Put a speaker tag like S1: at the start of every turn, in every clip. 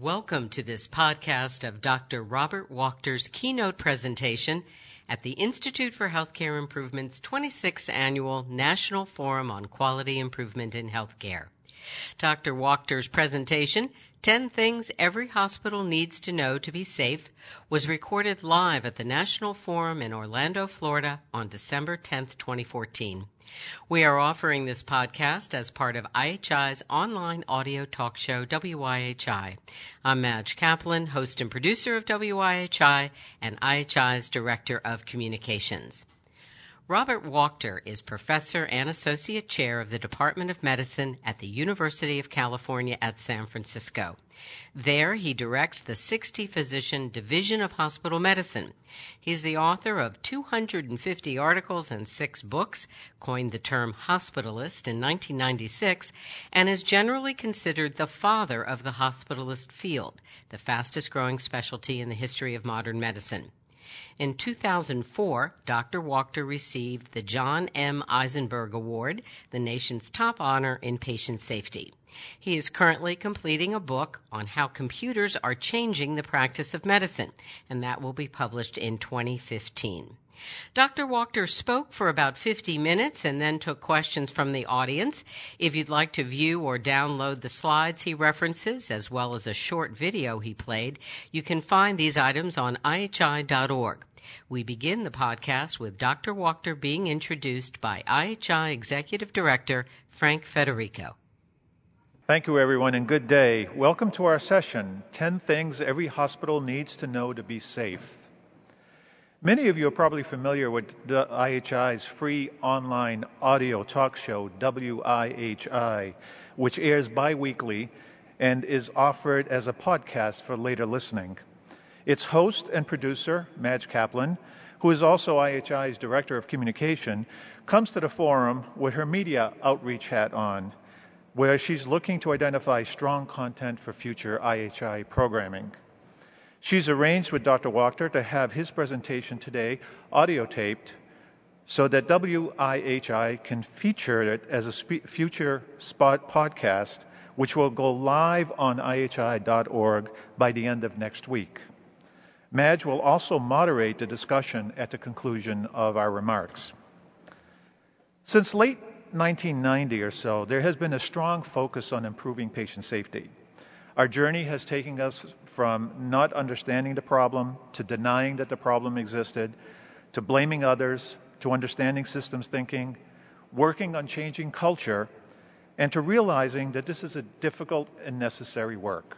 S1: Welcome to this podcast of Dr. Robert Wachter's keynote presentation at the Institute for Healthcare Improvement's 26th Annual National Forum on Quality Improvement in Healthcare. Dr. Wachter's presentation, 10 Things Every Hospital Needs to Know to Be Safe, was recorded live at the National Forum in Orlando, Florida on December 10, 2014. We are offering this podcast as part of IHI's online audio talk show, WIHI. I'm Madge Kaplan, host and producer of WIHI and IHI's Director of Communications. Robert Wachter is professor and associate chair of the Department of Medicine at the University of California at San Francisco. There, he directs the 60 physician Division of Hospital Medicine. He's the author of 250 articles and six books, coined the term hospitalist in 1996, and is generally considered the father of the hospitalist field, the fastest growing specialty in the history of modern medicine. In 2004, Dr. Wachter received the John M. Eisenberg Award, the nation's top honor in patient safety. He is currently completing a book on how computers are changing the practice of medicine, and that will be published in 2015. Dr. Wachter spoke for about 50 minutes and then took questions from the audience. If you'd like to view or download the slides he references, as well as a short video he played, you can find these items on IHI.org. We begin the podcast with Dr. Wachter being introduced by IHI Executive Director Frank Federico.
S2: Thank you, everyone, and good day. Welcome to our session 10 Things Every Hospital Needs to Know to Be Safe. Many of you are probably familiar with the IHI's free online audio talk show, WIHI, which airs bi-weekly and is offered as a podcast for later listening. Its host and producer, Madge Kaplan, who is also IHI's Director of Communication, comes to the forum with her media outreach hat on, where she's looking to identify strong content for future IHI programming. She's arranged with Dr. Wachter to have his presentation today audio taped so that WIHI can feature it as a spe- future spot podcast, which will go live on IHI.org by the end of next week. Madge will also moderate the discussion at the conclusion of our remarks. Since late 1990 or so, there has been a strong focus on improving patient safety. Our journey has taken us from not understanding the problem to denying that the problem existed, to blaming others, to understanding systems thinking, working on changing culture, and to realizing that this is a difficult and necessary work.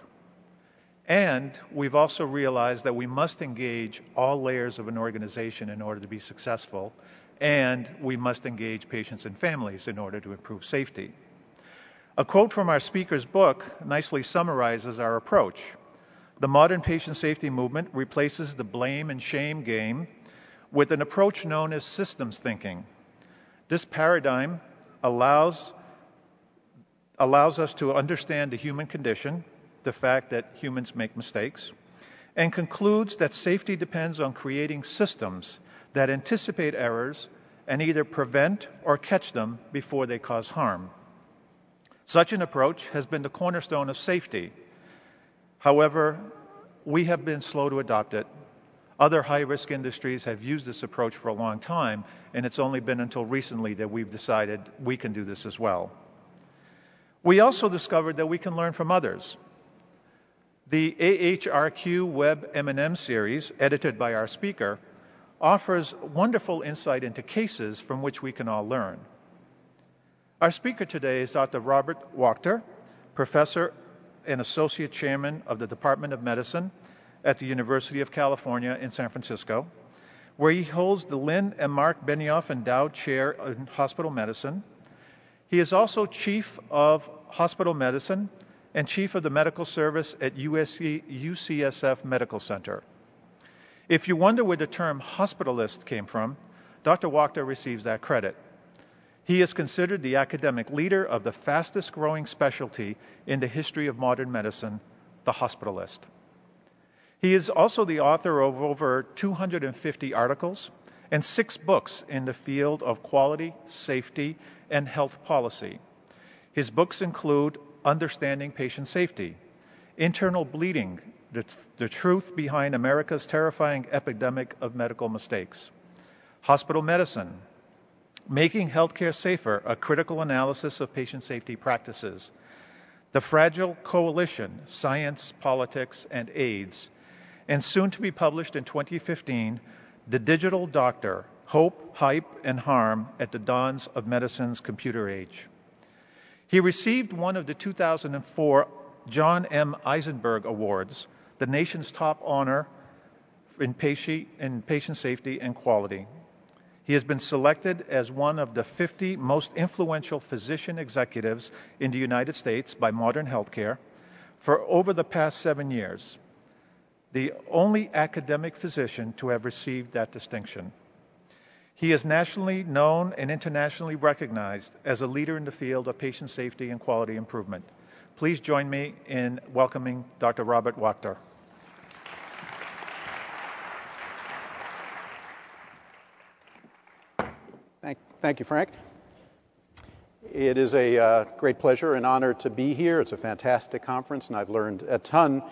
S2: And we've also realized that we must engage all layers of an organization in order to be successful, and we must engage patients and families in order to improve safety. A quote from our speaker's book nicely summarizes our approach. The modern patient safety movement replaces the blame and shame game with an approach known as systems thinking. This paradigm allows, allows us to understand the human condition, the fact that humans make mistakes, and concludes that safety depends on creating systems that anticipate errors and either prevent or catch them before they cause harm. Such an approach has been the cornerstone of safety. However, we have been slow to adopt it. Other high risk industries have used this approach for a long time, and it's only been until recently that we've decided we can do this as well. We also discovered that we can learn from others. The AHRQ Web M&M series, edited by our speaker, offers wonderful insight into cases from which we can all learn. Our speaker today is Dr. Robert Wachter, professor and associate chairman of the Department of Medicine at the University of California in San Francisco, where he holds the Lynn and Mark Benioff Endowed Chair in Hospital Medicine. He is also chief of hospital medicine and chief of the medical service at USC, UCSF Medical Center. If you wonder where the term hospitalist came from, Dr. Wachter receives that credit. He is considered the academic leader of the fastest growing specialty in the history of modern medicine, the hospitalist. He is also the author of over 250 articles and six books in the field of quality, safety, and health policy. His books include Understanding Patient Safety, Internal bleeding, the, the truth behind America's terrifying epidemic of medical mistakes. Hospital medicine, making healthcare safer, a critical analysis of patient safety practices. The Fragile Coalition, Science, Politics, and AIDS, and soon to be published in 2015, The Digital Doctor Hope, Hype, and Harm at the Dawns of Medicine's Computer Age. He received one of the 2004 John M. Eisenberg Awards, the nation's top honor in patient, in patient safety and quality. He has been selected as one of the 50 most influential physician executives in the United States by Modern Healthcare for over the past seven years, the only academic physician to have received that distinction. He is nationally known and internationally recognized as a leader in the field of patient safety and quality improvement. Please join me in welcoming Dr. Robert Wachter.
S3: Thank, you, Frank. It is a uh, great pleasure and honor to be here. It's a fantastic conference, and I've learned a ton.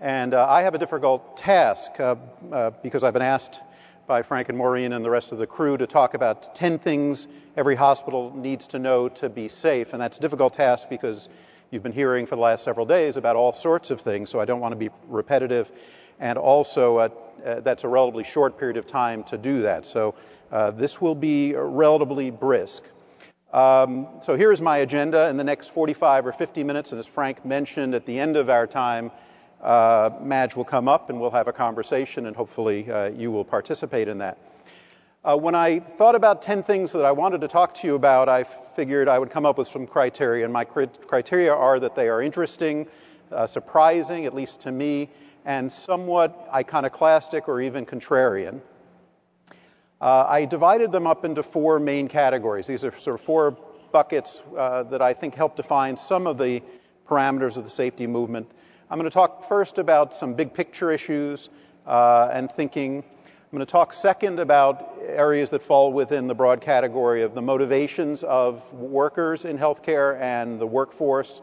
S3: And uh, I have a difficult task uh, uh because I've been asked by Frank and Maureen and the rest of the crew to talk about 10 things every hospital needs to know to be safe. And that's a difficult task because you've been hearing for the last several days about all sorts of things, so I don't want to be repetitive. And also, uh, uh, that's a relatively short period of time to do that. So uh, this will be relatively brisk. Um, so here's my agenda in the next 45 or 50 minutes, and as Frank mentioned, at the end of our time, uh, Madge will come up and we'll have a conversation, and hopefully uh, you will participate in that. Uh, when I thought about 10 things that I wanted to talk to you about, I figured I would come up with some criteria. And my criteria are that they are interesting, uh, surprising, at least to me, and somewhat iconoclastic or even contrarian. Uh, I divided them up into four main categories. These are sort of four buckets uh, that I think help define some of the parameters of the safety movement I'm going to talk first about some big picture issues uh, and thinking. I'm going to talk second about areas that fall within the broad category of the motivations of workers in healthcare and the workforce.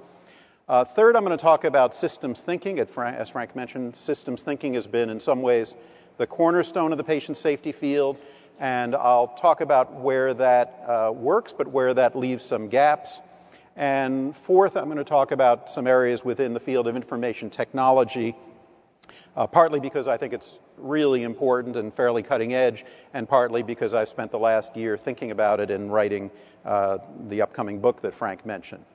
S3: Uh, third, I'm going to talk about systems thinking. As Frank mentioned, systems thinking has been in some ways the cornerstone of the patient safety field, and I'll talk about where that uh, works, but where that leaves some gaps. And fourth, I'm going to talk about some areas within the field of information technology, uh, partly because I think it's really important and fairly cutting edge, and partly because I've spent the last year thinking about it and writing uh, the upcoming book that Frank mentioned.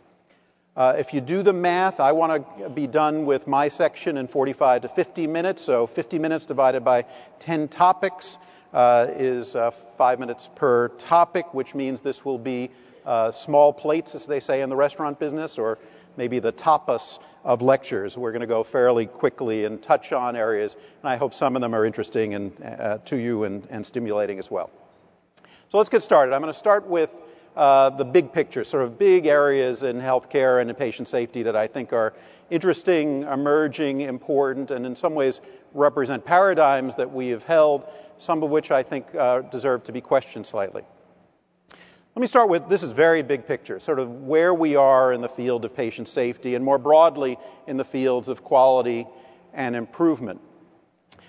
S3: Uh, if you do the math, I want to be done with my section in 45 to 50 minutes. So 50 minutes divided by 10 topics is uh, five minutes per topic, which means this will be uh, small plates, as they say in the restaurant business, or maybe the tapas of lectures. We're going to go fairly quickly and touch on areas, and I hope some of them are interesting and, uh, to you and, and, stimulating as well. So let's get started. I'm going to start with uh, the big picture, sort of big areas in healthcare and in patient safety that I think are interesting, emerging, important, and in some ways represent paradigms that we have held, some of which I think uh, deserve to be questioned slightly. Let me start with this is very big picture, sort of where we are in the field of patient safety and more broadly in the fields of quality and improvement.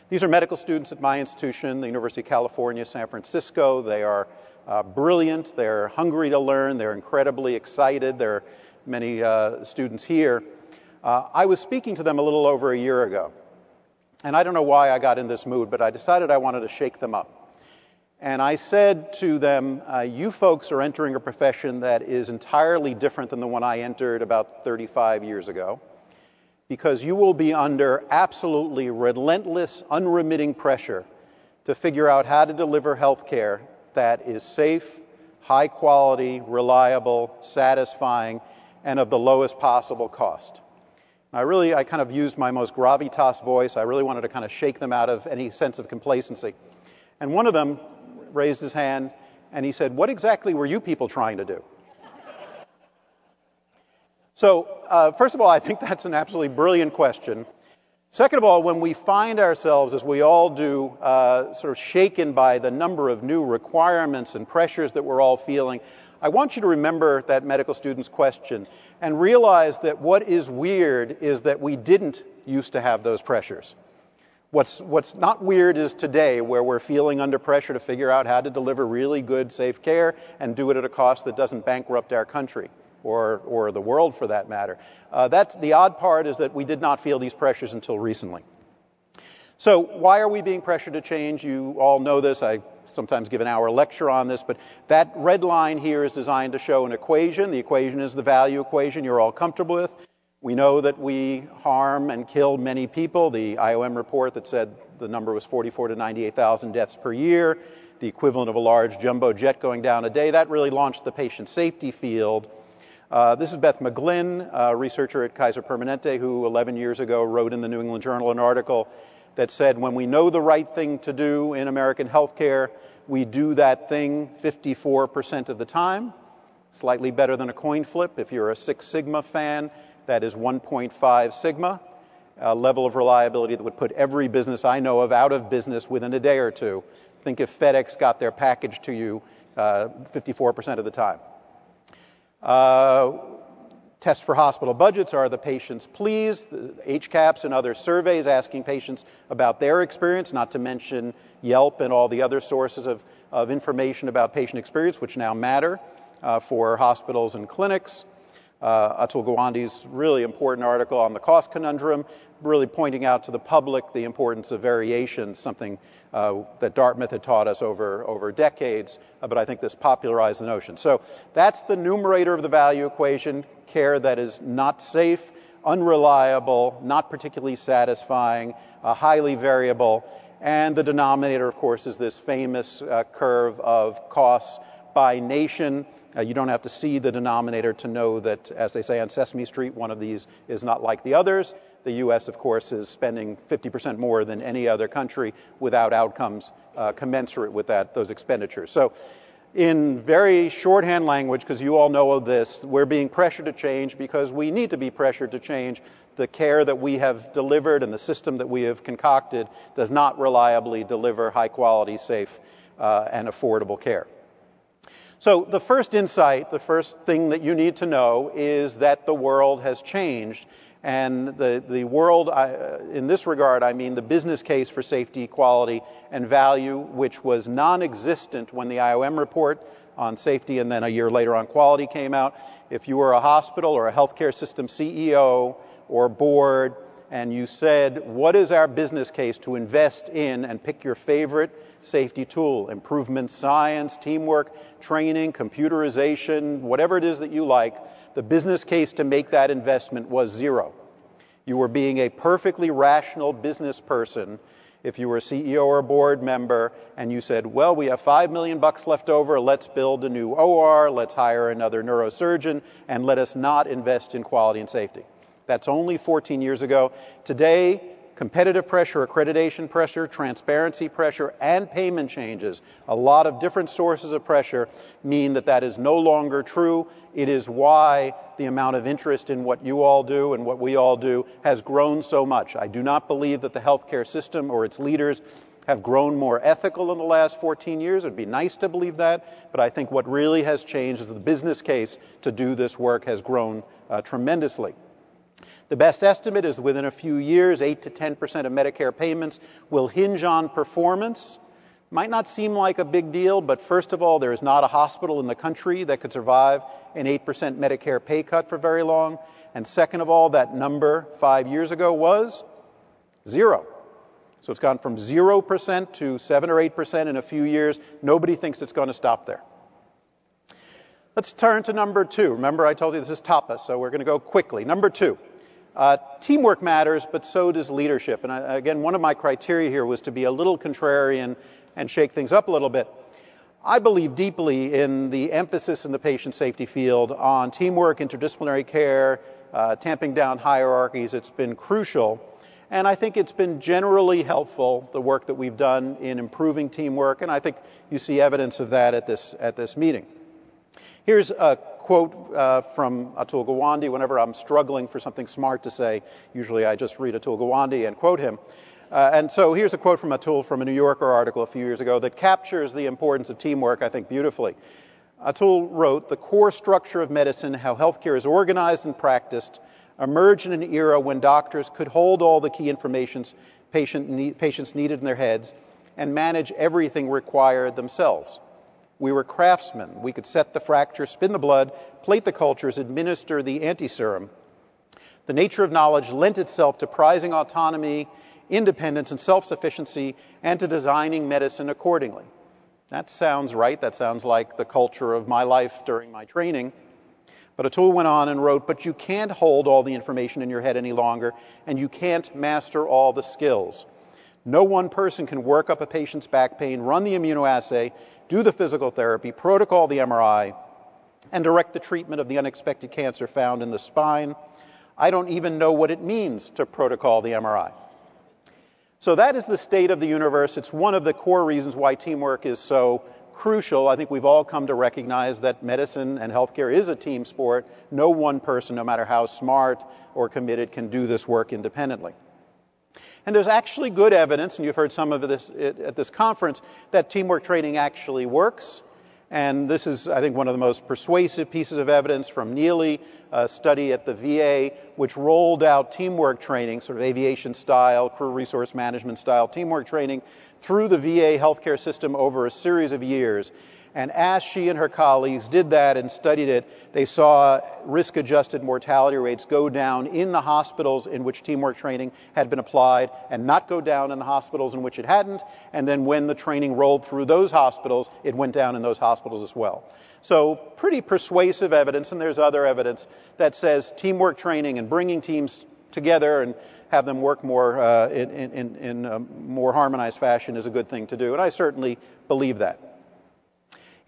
S3: These are medical students at my institution, the University of California, San Francisco. They are uh, brilliant, they're hungry to learn, they're incredibly excited. There are many uh, students here. Uh, I was speaking to them a little over a year ago, and I don't know why I got in this mood, but I decided I wanted to shake them up. And I said to them, uh, You folks are entering a profession that is entirely different than the one I entered about 35 years ago, because you will be under absolutely relentless, unremitting pressure to figure out how to deliver health care that is safe, high quality, reliable, satisfying, and of the lowest possible cost. I really, I kind of used my most gravitas voice. I really wanted to kind of shake them out of any sense of complacency. And one of them raised his hand and he said, What exactly were you people trying to do? So, uh, first of all, I think that's an absolutely brilliant question. Second of all, when we find ourselves, as we all do, uh, sort of shaken by the number of new requirements and pressures that we're all feeling, I want you to remember that medical student's question and realize that what is weird is that we didn't used to have those pressures. What's, what's not weird is today, where we're feeling under pressure to figure out how to deliver really good, safe care and do it at a cost that doesn't bankrupt our country or, or the world for that matter. Uh, that's, the odd part is that we did not feel these pressures until recently. So, why are we being pressured to change? You all know this. I sometimes give an hour lecture on this, but that red line here is designed to show an equation. The equation is the value equation you're all comfortable with. We know that we harm and kill many people. The IOM report that said the number was 44 to 98,000 deaths per year, the equivalent of a large jumbo jet going down a day, that really launched the patient safety field. Uh, this is Beth McGlynn, a researcher at Kaiser Permanente, who 11 years ago wrote in the New England Journal an article that said when we know the right thing to do in American healthcare, we do that thing 54% of the time, slightly better than a coin flip. If you're a Six Sigma fan, that is 1.5 sigma, a level of reliability that would put every business I know of out of business within a day or two. Think if FedEx got their package to you uh, 54% of the time. Uh, tests for hospital budgets are the patients pleased, the HCAHPS and other surveys asking patients about their experience, not to mention Yelp and all the other sources of, of information about patient experience, which now matter uh, for hospitals and clinics. Uh, Atul Gawande's really important article on the cost conundrum, really pointing out to the public the importance of variation, something uh, that Dartmouth had taught us over, over decades, uh, but I think this popularized the notion. So that's the numerator of the value equation care that is not safe, unreliable, not particularly satisfying, uh, highly variable. And the denominator, of course, is this famous uh, curve of costs by nation. Uh, you don't have to see the denominator to know that, as they say on Sesame Street, one of these is not like the others. The U.S., of course, is spending 50% more than any other country without outcomes uh, commensurate with that, those expenditures. So, in very shorthand language, because you all know of this, we're being pressured to change because we need to be pressured to change. The care that we have delivered and the system that we have concocted does not reliably deliver high quality, safe, uh, and affordable care. So, the first insight, the first thing that you need to know is that the world has changed. And the, the world, in this regard, I mean the business case for safety, quality, and value, which was non existent when the IOM report on safety and then a year later on quality came out. If you were a hospital or a healthcare system CEO or board, and you said, What is our business case to invest in and pick your favorite safety tool? Improvement science, teamwork, training, computerization, whatever it is that you like. The business case to make that investment was zero. You were being a perfectly rational business person if you were a CEO or a board member and you said, well, we have five million bucks left over, let's build a new OR, let's hire another neurosurgeon, and let us not invest in quality and safety. That's only 14 years ago. Today, competitive pressure, accreditation pressure, transparency pressure, and payment changes, a lot of different sources of pressure mean that that is no longer true. It is why the amount of interest in what you all do and what we all do has grown so much. I do not believe that the healthcare system or its leaders have grown more ethical in the last 14 years. It'd be nice to believe that, but I think what really has changed is the business case to do this work has grown uh, tremendously. The best estimate is within a few years, 8 to 10% of Medicare payments will hinge on performance. Might not seem like a big deal, but first of all, there is not a hospital in the country that could survive an 8% Medicare pay cut for very long. And second of all, that number five years ago was zero. So it's gone from 0% to 7 or 8% in a few years. Nobody thinks it's going to stop there. Let's turn to number two. Remember, I told you this is tapas, so we're going to go quickly. Number two. Uh, teamwork matters, but so does leadership. And I, again, one of my criteria here was to be a little contrarian and shake things up a little bit. I believe deeply in the emphasis in the patient safety field on teamwork, interdisciplinary care, uh, tamping down hierarchies. It's been crucial. And I think it's been generally helpful, the work that we've done in improving teamwork, and I think you see evidence of that at this, at this meeting. Here's a quote uh, from Atul Gawande whenever I'm struggling for something smart to say. Usually I just read Atul Gawande and quote him. Uh, and so here's a quote from Atul from a New Yorker article a few years ago that captures the importance of teamwork, I think, beautifully. Atul wrote, The core structure of medicine, how healthcare is organized and practiced, emerged in an era when doctors could hold all the key information patient need, patients needed in their heads and manage everything required themselves. We were craftsmen. We could set the fracture, spin the blood, plate the cultures, administer the antiserum. The nature of knowledge lent itself to prizing autonomy, independence, and self sufficiency, and to designing medicine accordingly. That sounds right. That sounds like the culture of my life during my training. But Atul went on and wrote, But you can't hold all the information in your head any longer, and you can't master all the skills. No one person can work up a patient's back pain, run the immunoassay, do the physical therapy, protocol the MRI, and direct the treatment of the unexpected cancer found in the spine. I don't even know what it means to protocol the MRI. So that is the state of the universe. It's one of the core reasons why teamwork is so crucial. I think we've all come to recognize that medicine and healthcare is a team sport. No one person, no matter how smart or committed, can do this work independently. And there's actually good evidence, and you've heard some of this at this conference, that teamwork training actually works. And this is, I think, one of the most persuasive pieces of evidence from Neily, a study at the VA, which rolled out teamwork training, sort of aviation style, crew resource management style teamwork training through the VA healthcare system over a series of years. And as she and her colleagues did that and studied it, they saw risk adjusted mortality rates go down in the hospitals in which teamwork training had been applied and not go down in the hospitals in which it hadn't. And then when the training rolled through those hospitals, it went down in those hospitals as well. So, pretty persuasive evidence, and there's other evidence that says teamwork training and bringing teams together and have them work more uh, in, in, in a more harmonized fashion is a good thing to do. And I certainly believe that.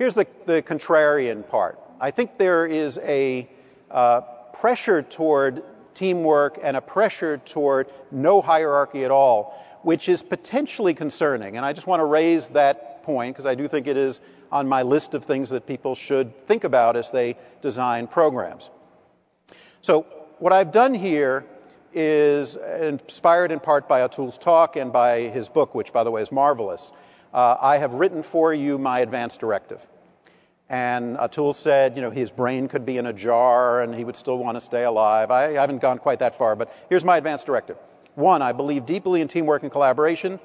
S3: Here's the, the contrarian part. I think there is a uh, pressure toward teamwork and a pressure toward no hierarchy at all, which is potentially concerning. And I just want to raise that point because I do think it is on my list of things that people should think about as they design programs. So, what I've done here is inspired in part by Atul's talk and by his book, which, by the way, is marvelous. Uh, I have written for you my advance directive. And Atul said, you know, his brain could be in a jar and he would still want to stay alive. I, I haven't gone quite that far, but here's my advance directive. One, I believe deeply in teamwork and collaboration.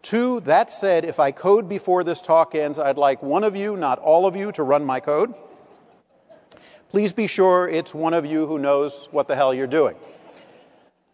S3: Two, that said, if I code before this talk ends, I'd like one of you, not all of you, to run my code. Please be sure it's one of you who knows what the hell you're doing.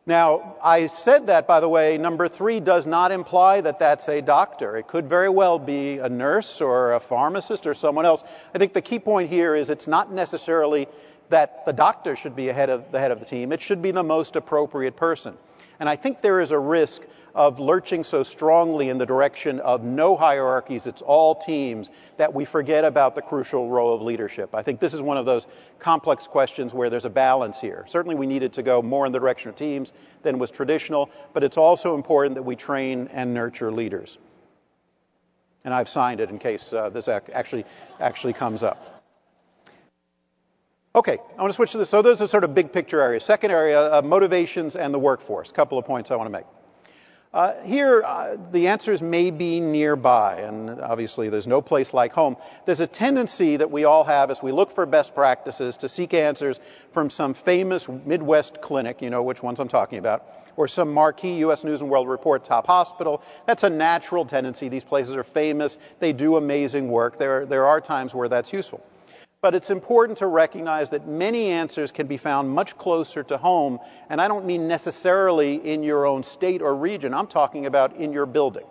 S3: Now, I said that, by the way, number three does not imply that that's a doctor. It could very well be a nurse or a pharmacist or someone else. I think the key point here is it's not necessarily that the doctor should be ahead of the head of the team. It should be the most appropriate person. And I think there is a risk of lurching so strongly in the direction of no hierarchies, it's all teams, that we forget about the crucial role of leadership. I think this is one of those complex questions where there's a balance here. Certainly, we needed to go more in the direction of teams than was traditional, but it's also important that we train and nurture leaders. And I've signed it in case uh, this actually actually comes up. Okay, I want to switch to this. So those are sort of big picture areas. Second area, uh, motivations and the workforce. A couple of points I want to make. Uh, here, uh, the answers may be nearby, and obviously there's no place like home. There's a tendency that we all have as we look for best practices to seek answers from some famous Midwest clinic, you know which ones I'm talking about, or some marquee U.S. News and World Report top hospital. That's a natural tendency. These places are famous. They do amazing work. There, there are times where that's useful. But it's important to recognize that many answers can be found much closer to home, and I don't mean necessarily in your own state or region. I'm talking about in your building.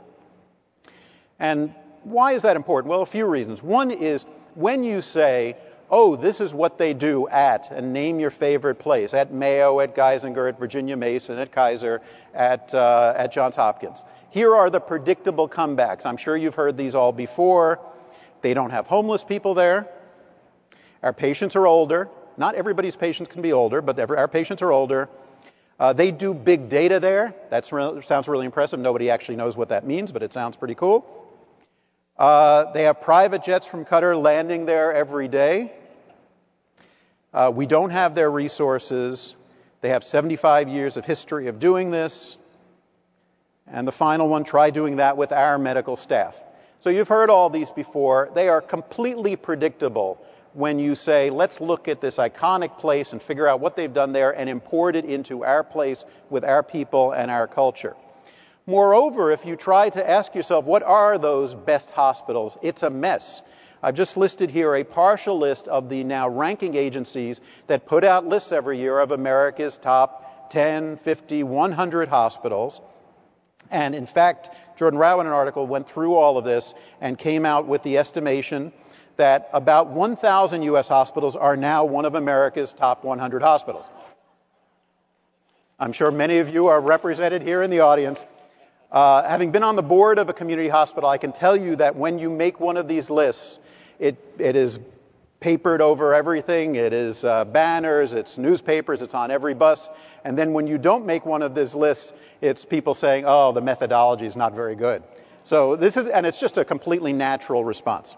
S3: And why is that important? Well, a few reasons. One is when you say, oh, this is what they do at, and name your favorite place, at Mayo, at Geisinger, at Virginia Mason, at Kaiser, at, uh, at Johns Hopkins. Here are the predictable comebacks. I'm sure you've heard these all before. They don't have homeless people there. Our patients are older. Not everybody's patients can be older, but our patients are older. Uh, they do big data there. That re- sounds really impressive. Nobody actually knows what that means, but it sounds pretty cool. Uh, they have private jets from Qatar landing there every day. Uh, we don't have their resources. They have 75 years of history of doing this. And the final one, try doing that with our medical staff. So you've heard all these before. They are completely predictable when you say, let's look at this iconic place and figure out what they've done there and import it into our place with our people and our culture. Moreover, if you try to ask yourself, what are those best hospitals? It's a mess. I've just listed here a partial list of the now ranking agencies that put out lists every year of America's top 10, 50, 100 hospitals. And in fact, Jordan Rowan, in an article went through all of this and came out with the estimation that about 1,000 U.S. hospitals are now one of America's top 100 hospitals. I'm sure many of you are represented here in the audience. Uh, having been on the board of a community hospital, I can tell you that when you make one of these lists, it, it is papered over everything. It is uh, banners, it's newspapers, it's on every bus. And then when you don't make one of these lists, it's people saying, oh, the methodology is not very good. So this is, and it's just a completely natural response.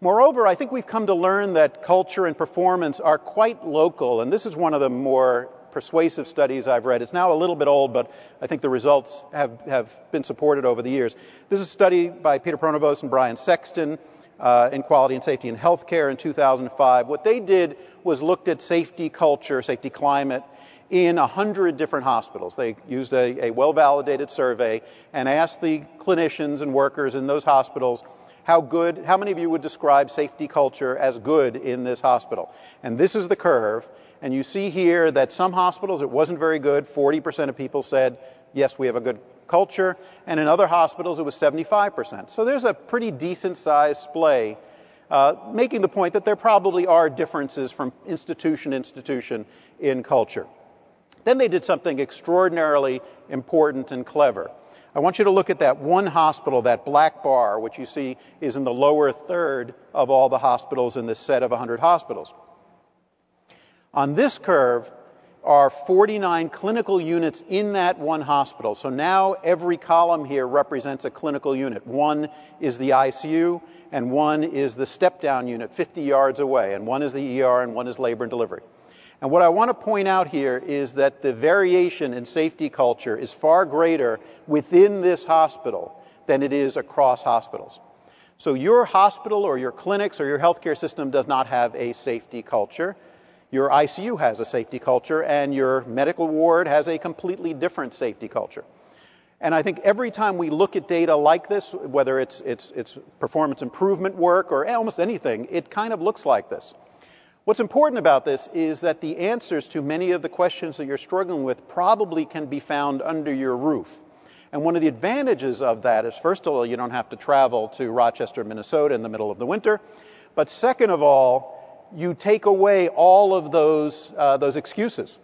S3: Moreover, I think we've come to learn that culture and performance are quite local, and this is one of the more persuasive studies I've read. It's now a little bit old, but I think the results have, have been supported over the years. This is a study by Peter Pronovost and Brian Sexton uh, in Quality and Safety in Healthcare in 2005. What they did was looked at safety culture, safety climate in 100 different hospitals. They used a, a well validated survey and asked the clinicians and workers in those hospitals how good, how many of you would describe safety culture as good in this hospital? And this is the curve. And you see here that some hospitals it wasn't very good. 40% of people said, yes, we have a good culture. And in other hospitals it was 75%. So there's a pretty decent sized splay, uh, making the point that there probably are differences from institution to institution in culture. Then they did something extraordinarily important and clever. I want you to look at that one hospital, that black bar, which you see is in the lower third of all the hospitals in this set of 100 hospitals. On this curve are 49 clinical units in that one hospital. So now every column here represents a clinical unit. One is the ICU, and one is the step down unit 50 yards away, and one is the ER, and one is labor and delivery. And what I want to point out here is that the variation in safety culture is far greater within this hospital than it is across hospitals. So your hospital or your clinics or your healthcare system does not have a safety culture. Your ICU has a safety culture and your medical ward has a completely different safety culture. And I think every time we look at data like this, whether it's, it's, it's performance improvement work or almost anything, it kind of looks like this. What's important about this is that the answers to many of the questions that you're struggling with probably can be found under your roof. And one of the advantages of that is, first of all, you don't have to travel to Rochester, Minnesota in the middle of the winter. But second of all, you take away all of those, uh, those excuses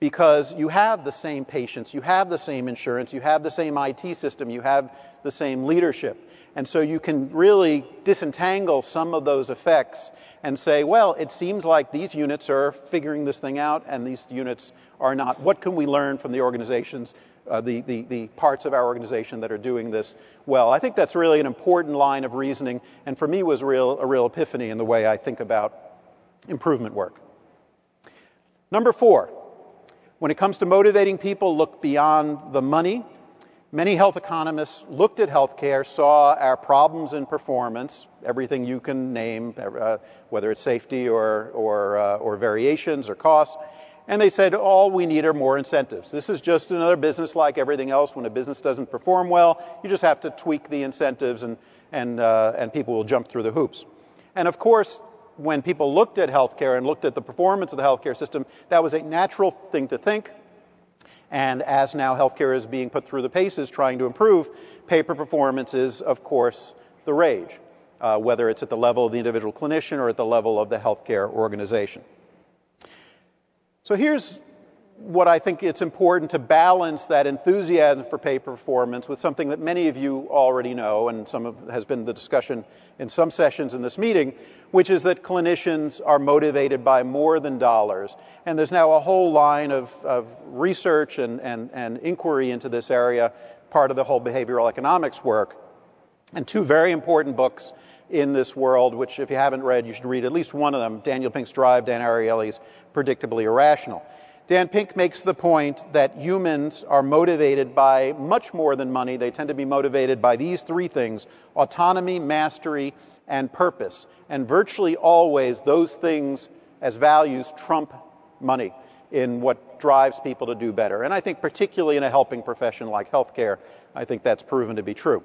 S3: because you have the same patients, you have the same insurance, you have the same IT system, you have the same leadership. And so you can really disentangle some of those effects and say, well, it seems like these units are figuring this thing out and these units are not. What can we learn from the organizations, uh, the, the, the parts of our organization that are doing this well? I think that's really an important line of reasoning and for me was real, a real epiphany in the way I think about improvement work. Number four, when it comes to motivating people, look beyond the money Many health economists looked at healthcare, saw our problems in performance, everything you can name, uh, whether it's safety or, or, uh, or variations or costs, and they said all we need are more incentives. This is just another business like everything else. When a business doesn't perform well, you just have to tweak the incentives and, and, uh, and people will jump through the hoops. And of course, when people looked at healthcare and looked at the performance of the healthcare system, that was a natural thing to think. And as now healthcare is being put through the paces trying to improve, pay for performance is, of course, the rage, uh, whether it's at the level of the individual clinician or at the level of the healthcare organization. So here's what I think it's important to balance that enthusiasm for pay performance with something that many of you already know, and some of, has been the discussion in some sessions in this meeting, which is that clinicians are motivated by more than dollars. And there's now a whole line of, of research and, and, and inquiry into this area, part of the whole behavioral economics work. And two very important books in this world, which if you haven't read, you should read at least one of them, Daniel Pink's Drive, Dan Ariely's Predictably Irrational. Dan Pink makes the point that humans are motivated by much more than money. They tend to be motivated by these three things autonomy, mastery, and purpose. And virtually always, those things as values trump money in what drives people to do better. And I think, particularly in a helping profession like healthcare, I think that's proven to be true.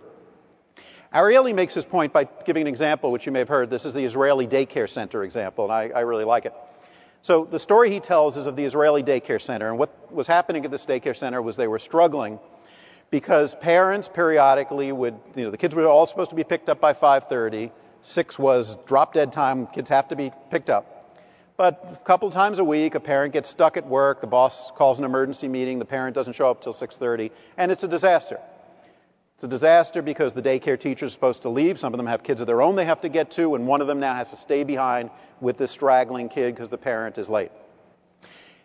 S3: Ariely makes his point by giving an example, which you may have heard. This is the Israeli daycare center example, and I, I really like it. So the story he tells is of the Israeli daycare center, and what was happening at this daycare center was they were struggling because parents periodically would, you know, the kids were all supposed to be picked up by 5:30. Six was drop dead time; kids have to be picked up. But a couple times a week, a parent gets stuck at work. The boss calls an emergency meeting. The parent doesn't show up till 6:30, and it's a disaster. It's a disaster because the daycare teacher is supposed to leave. Some of them have kids of their own they have to get to, and one of them now has to stay behind with this straggling kid because the parent is late.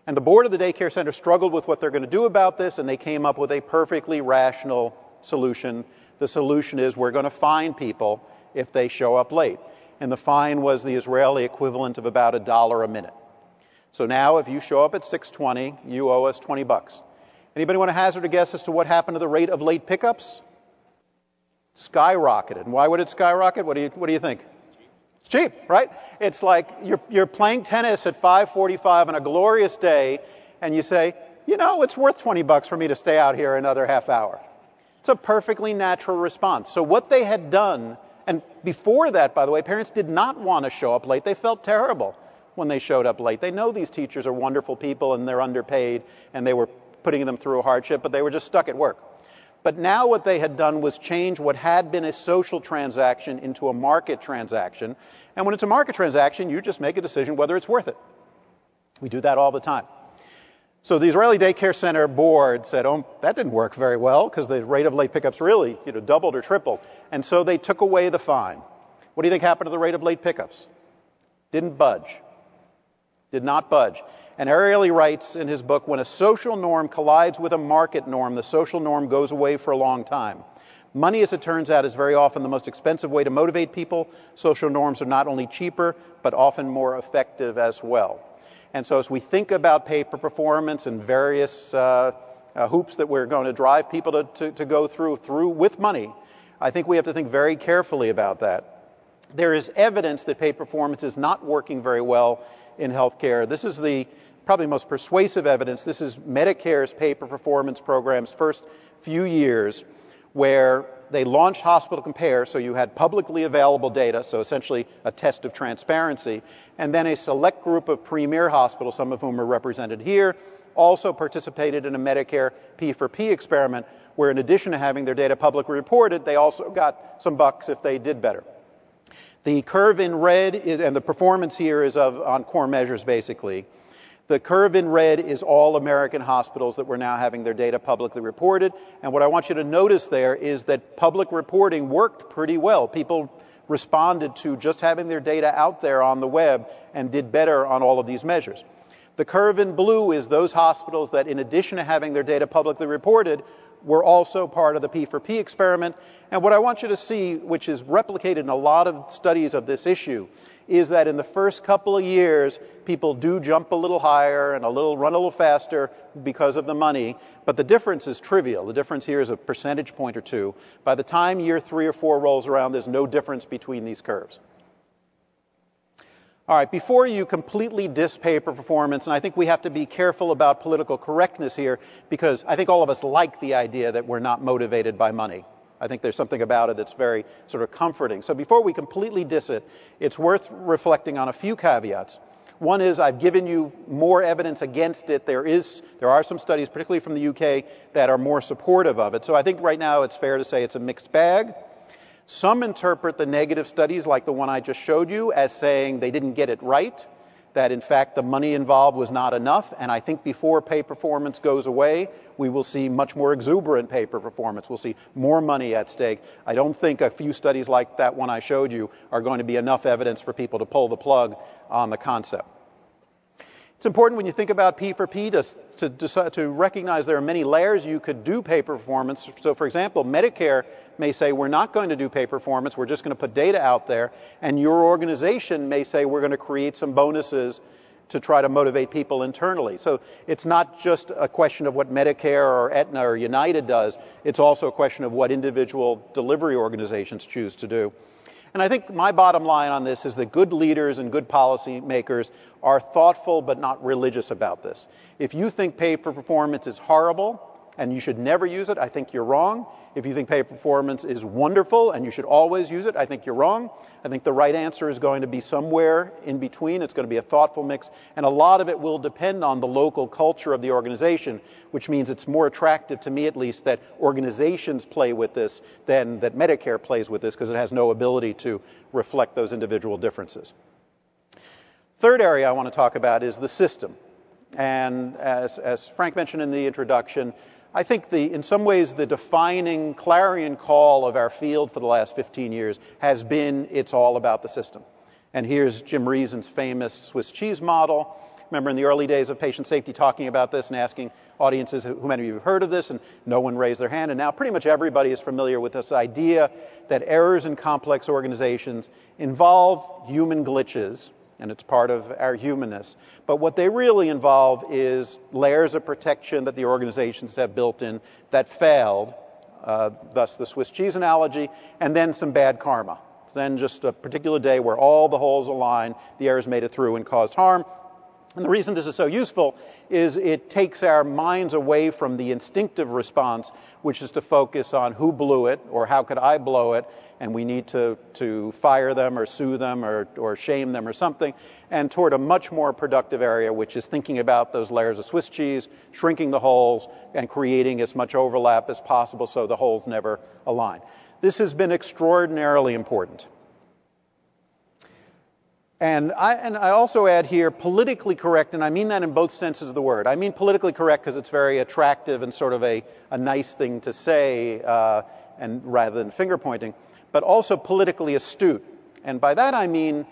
S3: And the board of the daycare center struggled with what they're going to do about this, and they came up with a perfectly rational solution. The solution is we're going to fine people if they show up late. And the fine was the Israeli equivalent of about a dollar a minute. So now if you show up at 6:20, you owe us 20 bucks. Anybody want to hazard a guess as to what happened to the rate of late pickups? Skyrocketed. And why would it skyrocket? What do you, what do you think? It's cheap, right? It's like you're, you're playing tennis at 5:45 on a glorious day, and you say, you know, it's worth 20 bucks for me to stay out here another half hour. It's a perfectly natural response. So what they had done, and before that, by the way, parents did not want to show up late. They felt terrible when they showed up late. They know these teachers are wonderful people and they're underpaid, and they were putting them through a hardship, but they were just stuck at work. But now what they had done was change what had been a social transaction into a market transaction. And when it's a market transaction, you just make a decision whether it's worth it. We do that all the time. So the Israeli Daycare Center board said, oh, that didn't work very well because the rate of late pickups really you know, doubled or tripled. And so they took away the fine. What do you think happened to the rate of late pickups? Didn't budge. Did not budge. And Ariely writes in his book when a social norm collides with a market norm, the social norm goes away for a long time. Money, as it turns out, is very often the most expensive way to motivate people. Social norms are not only cheaper, but often more effective as well. And so, as we think about pay for performance and various uh, uh, hoops that we're going to drive people to, to, to go through through with money, I think we have to think very carefully about that. There is evidence that pay performance is not working very well in healthcare. This is the probably most persuasive evidence. This is Medicare's pay for performance program's first few years, where they launched Hospital Compare, so you had publicly available data, so essentially a test of transparency, and then a select group of premier hospitals, some of whom are represented here, also participated in a Medicare P4P experiment, where in addition to having their data publicly reported, they also got some bucks if they did better. The curve in red is, and the performance here is of on core measures basically. The curve in red is all American hospitals that were now having their data publicly reported. And what I want you to notice there is that public reporting worked pretty well. People responded to just having their data out there on the web and did better on all of these measures. The curve in blue is those hospitals that, in addition to having their data publicly reported, were also part of the P4P experiment. And what I want you to see, which is replicated in a lot of studies of this issue, is that in the first couple of years, people do jump a little higher and a little run a little faster because of the money, but the difference is trivial. The difference here is a percentage point or two. By the time year three or four rolls around, there's no difference between these curves. All right, before you completely diss pay for performance, and I think we have to be careful about political correctness here because I think all of us like the idea that we're not motivated by money. I think there's something about it that's very sort of comforting. So before we completely diss it, it's worth reflecting on a few caveats. One is I've given you more evidence against it. There is there are some studies, particularly from the UK, that are more supportive of it. So I think right now it's fair to say it's a mixed bag. Some interpret the negative studies, like the one I just showed you, as saying they didn't get it right that in fact the money involved was not enough. And I think before pay performance goes away, we will see much more exuberant pay performance. We'll see more money at stake. I don't think a few studies like that one I showed you are going to be enough evidence for people to pull the plug on the concept. It's important when you think about P4P to, to, to recognize there are many layers you could do pay performance. So, for example, Medicare may say, we're not going to do pay performance, we're just going to put data out there. And your organization may say, we're going to create some bonuses to try to motivate people internally. So it's not just a question of what Medicare or Aetna or United does, it's also a question of what individual delivery organizations choose to do. And I think my bottom line on this is that good leaders and good policymakers are thoughtful but not religious about this. If you think pay for performance is horrible, and you should never use it, I think you're wrong. If you think pay performance is wonderful and you should always use it, I think you're wrong. I think the right answer is going to be somewhere in between. It's going to be a thoughtful mix, and a lot of it will depend on the local culture of the organization, which means it's more attractive to me at least that organizations play with this than that Medicare plays with this because it has no ability to reflect those individual differences. Third area I want to talk about is the system. And as, as Frank mentioned in the introduction, I think the, in some ways the defining clarion call of our field for the last 15 years has been it's all about the system. And here's Jim Reason's famous Swiss cheese model. Remember in the early days of patient safety talking about this and asking audiences who many of you have heard of this, and no one raised their hand. And now pretty much everybody is familiar with this idea that errors in complex organizations involve human glitches and it's part of our humanness. But what they really involve is layers of protection that the organizations have built in that failed, uh, thus the Swiss cheese analogy, and then some bad karma. It's then just a particular day where all the holes align, the errors made it through and caused harm. And the reason this is so useful is it takes our minds away from the instinctive response, which is to focus on who blew it or how could I blow it, and we need to, to fire them or sue them or, or shame them or something, and toward a much more productive area, which is thinking about those layers of Swiss cheese, shrinking the holes, and creating as much overlap as possible so the holes never align. This has been extraordinarily important. And I, and I also add here politically correct, and I mean that in both senses of the word. I mean politically correct because it's very attractive and sort of a, a nice thing to say, uh, and rather than finger pointing, but also politically astute. And by that I mean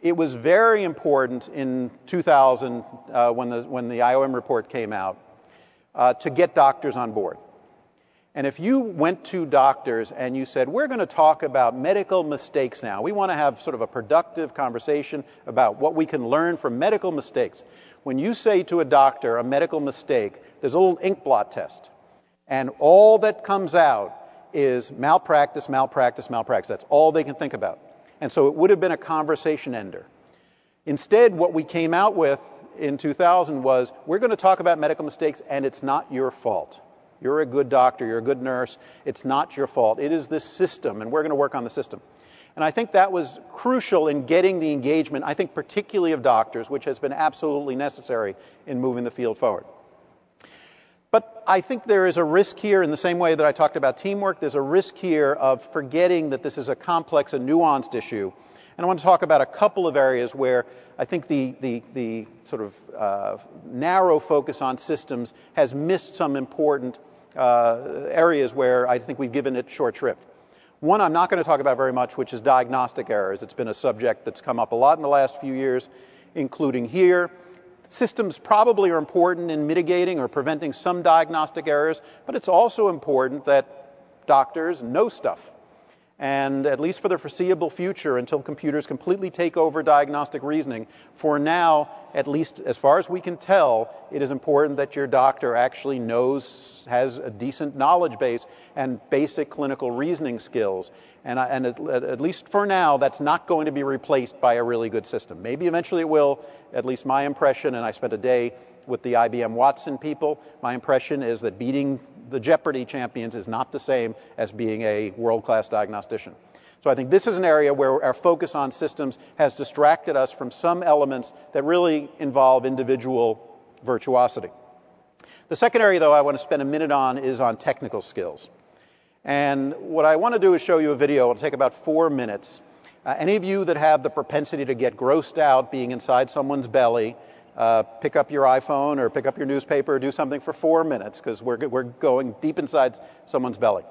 S3: it was very important in 2000 uh, when, the, when the IOM report came out uh, to get doctors on board. And if you went to doctors and you said, We're going to talk about medical mistakes now, we want to have sort of a productive conversation about what we can learn from medical mistakes. When you say to a doctor a medical mistake, there's a little ink blot test. And all that comes out is malpractice, malpractice, malpractice. That's all they can think about. And so it would have been a conversation ender. Instead, what we came out with in 2000 was we're going to talk about medical mistakes and it's not your fault. You're a good doctor, you're a good nurse. It's not your fault. It is this system, and we're going to work on the system. And I think that was crucial in getting the engagement, I think particularly of doctors, which has been absolutely necessary in moving the field forward. But I think there is a risk here, in the same way that I talked about teamwork, there's a risk here of forgetting that this is a complex and nuanced issue. And I want to talk about a couple of areas where I think the, the, the sort of uh, narrow focus on systems has missed some important uh, areas where I think we've given it short shrift. One I'm not going to talk about very much, which is diagnostic errors. It's been a subject that's come up a lot in the last few years, including here. Systems probably are important in mitigating or preventing some diagnostic errors, but it's also important that doctors know stuff and at least for the foreseeable future, until computers completely take over diagnostic reasoning, for now, at least as far as we can tell, it is important that your doctor actually knows, has a decent knowledge base and basic clinical reasoning skills. And, I, and at, at least for now, that's not going to be replaced by a really good system. Maybe eventually it will, at least my impression, and I spent a day with the IBM Watson people. My impression is that beating the Jeopardy champions is not the same as being a world class diagnostician. So I think this is an area where our focus on systems has distracted us from some elements that really involve individual virtuosity. The second area, though, I want to spend a minute on is on technical skills. And what I want to do is show you a video. It'll take about four minutes. Uh, any of you that have the propensity to get grossed out being inside someone's belly uh, pick up your iPhone or pick up your newspaper or do something for four minutes because we're, we're going deep inside someone's belly.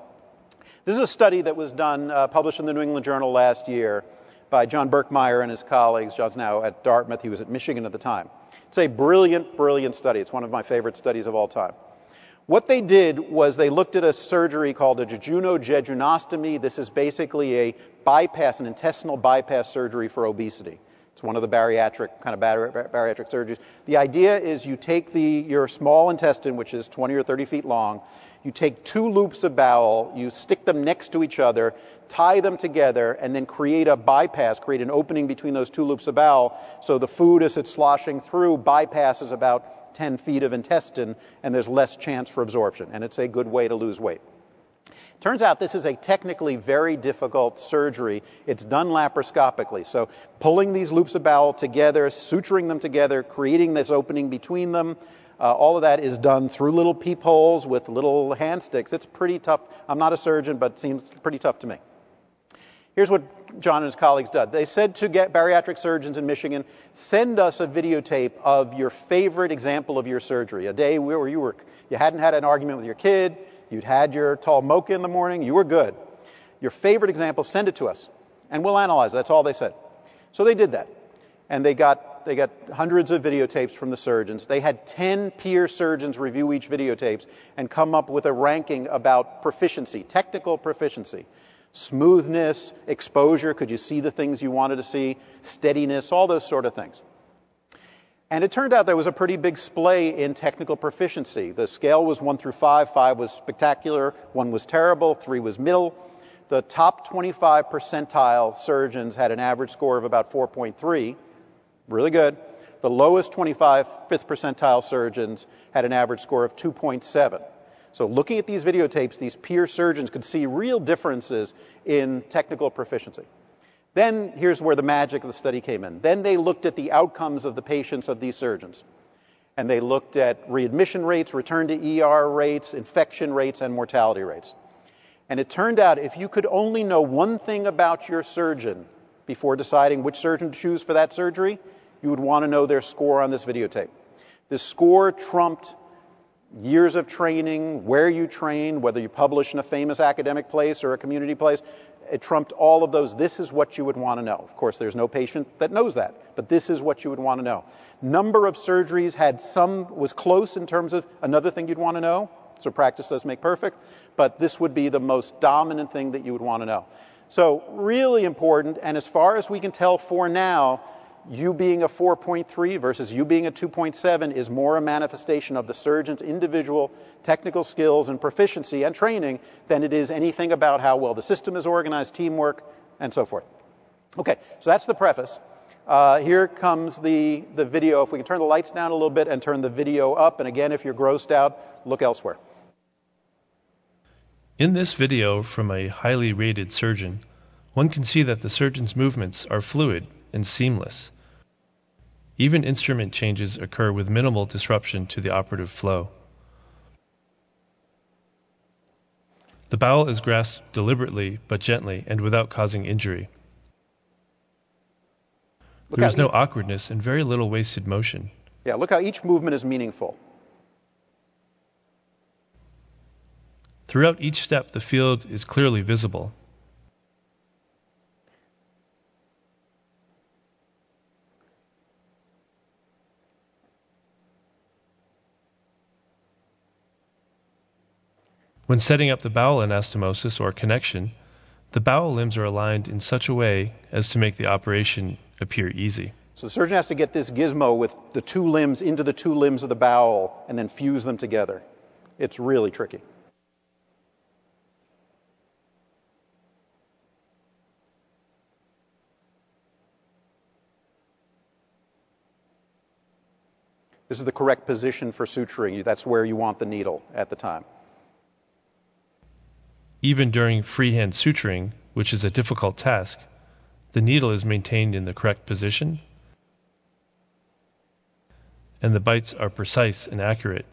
S3: This is a study that was done, uh, published in the New England Journal last year by John Birkmeyer and his colleagues. John's now at Dartmouth. He was at Michigan at the time. It's a brilliant, brilliant study. It's one of my favorite studies of all time. What they did was they looked at a surgery called a jejunojejunostomy. This is basically a bypass, an intestinal bypass surgery for obesity. It's one of the bariatric kind of bariatric surgeries. The idea is you take the your small intestine, which is 20 or 30 feet long, you take two loops of bowel, you stick them next to each other, tie them together, and then create a bypass, create an opening between those two loops of bowel. So the food, as it's sloshing through, bypasses about 10 feet of intestine, and there's less chance for absorption. And it's a good way to lose weight. Turns out this is a technically very difficult surgery. It's done laparoscopically. So pulling these loops of bowel together, suturing them together, creating this opening between them, uh, all of that is done through little peepholes with little hand sticks. It's pretty tough. I'm not a surgeon, but it seems pretty tough to me. Here's what John and his colleagues did. They said to get bariatric surgeons in Michigan, send us a videotape of your favorite example of your surgery. A day where you were, you hadn't had an argument with your kid, you'd had your tall mocha in the morning, you were good. Your favorite example, send it to us, and we'll analyze it. That's all they said. So they did that, and they got they got hundreds of videotapes from the surgeons. They had 10 peer surgeons review each videotapes and come up with a ranking about proficiency, technical proficiency, smoothness, exposure, could you see the things you wanted to see, steadiness, all those sort of things. And it turned out there was a pretty big splay in technical proficiency. The scale was 1 through 5. 5 was spectacular, 1 was terrible, 3 was middle. The top 25 percentile surgeons had an average score of about 4.3 really good. The lowest 25 fifth percentile surgeons had an average score of 2.7. So looking at these videotapes, these peer surgeons could see real differences in technical proficiency. Then here's where the magic of the study came in. Then they looked at the outcomes of the patients of these surgeons. And they looked at readmission rates, return to ER rates, infection rates, and mortality rates. And it turned out if you could only know one thing about your surgeon before deciding which surgeon to choose for that surgery, you would want to know their score on this videotape. The score trumped years of training, where you train, whether you publish in a famous academic place or a community place. It trumped all of those. This is what you would want to know. Of course, there's no patient that knows that, but this is what you would want to know. Number of surgeries had some, was close in terms of another thing you'd want to know. So practice does make perfect, but this would be the most dominant thing that you would want to know. So really important, and as far as we can tell for now, you being a 4.3 versus you being a 2.7 is more a manifestation of the surgeon's individual technical skills and proficiency and training than it is anything about how well the system is organized, teamwork, and so forth. Okay, so that's the preface. Uh, here comes the, the video. If we can turn the lights down a little bit and turn the video up, and again, if you're grossed out, look elsewhere.
S4: In this video from a highly rated surgeon, one can see that the surgeon's movements are fluid and seamless. Even instrument changes occur with minimal disruption to the operative flow. The bowel is grasped deliberately but gently and without causing injury. Look there is no awkwardness and very little wasted motion.
S3: Yeah, look how each movement is meaningful.
S4: Throughout each step, the field is clearly visible. When setting up the bowel anastomosis or connection, the bowel limbs are aligned in such a way as to make the operation appear easy.
S3: So the surgeon has to get this gizmo with the two limbs into the two limbs of the bowel and then fuse them together. It's really tricky. This is the correct position for suturing. That's where you want the needle at the time.
S4: Even during freehand suturing, which is a difficult task, the needle is maintained in the correct position and the bites are precise and accurate.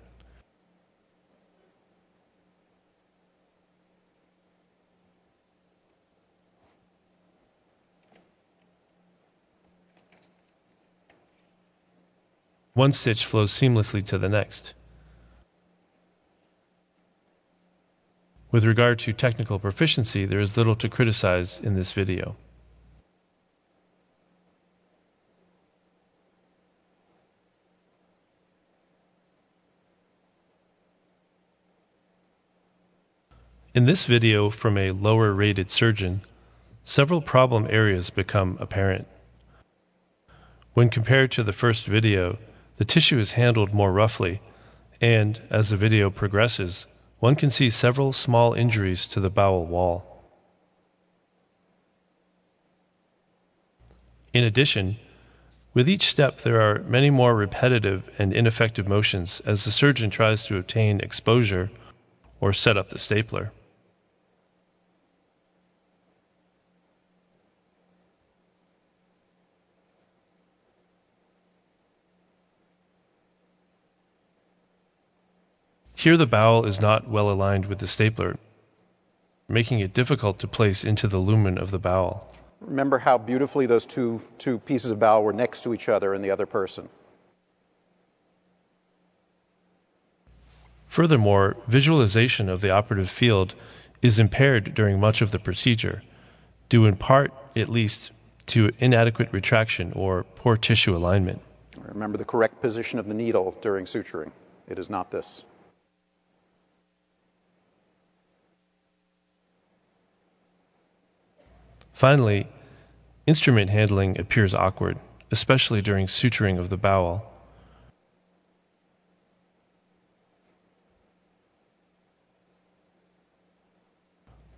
S4: One stitch flows seamlessly to the next. With regard to technical proficiency, there is little to criticize in this video. In this video from a lower rated surgeon, several problem areas become apparent. When compared to the first video, the tissue is handled more roughly, and as the video progresses, one can see several small injuries to the bowel wall. In addition, with each step there are many more repetitive and ineffective motions as the surgeon tries to obtain exposure or set up the stapler. Here the bowel is not well aligned with the stapler, making it difficult to place into the lumen of the bowel.
S3: Remember how beautifully those two, two pieces of bowel were next to each other in the other person.
S4: Furthermore, visualization of the operative field is impaired during much of the procedure, due in part, at least, to inadequate retraction or poor tissue alignment.
S3: Remember the correct position of the needle during suturing. It is not this.
S4: Finally, instrument handling appears awkward, especially during suturing of the bowel.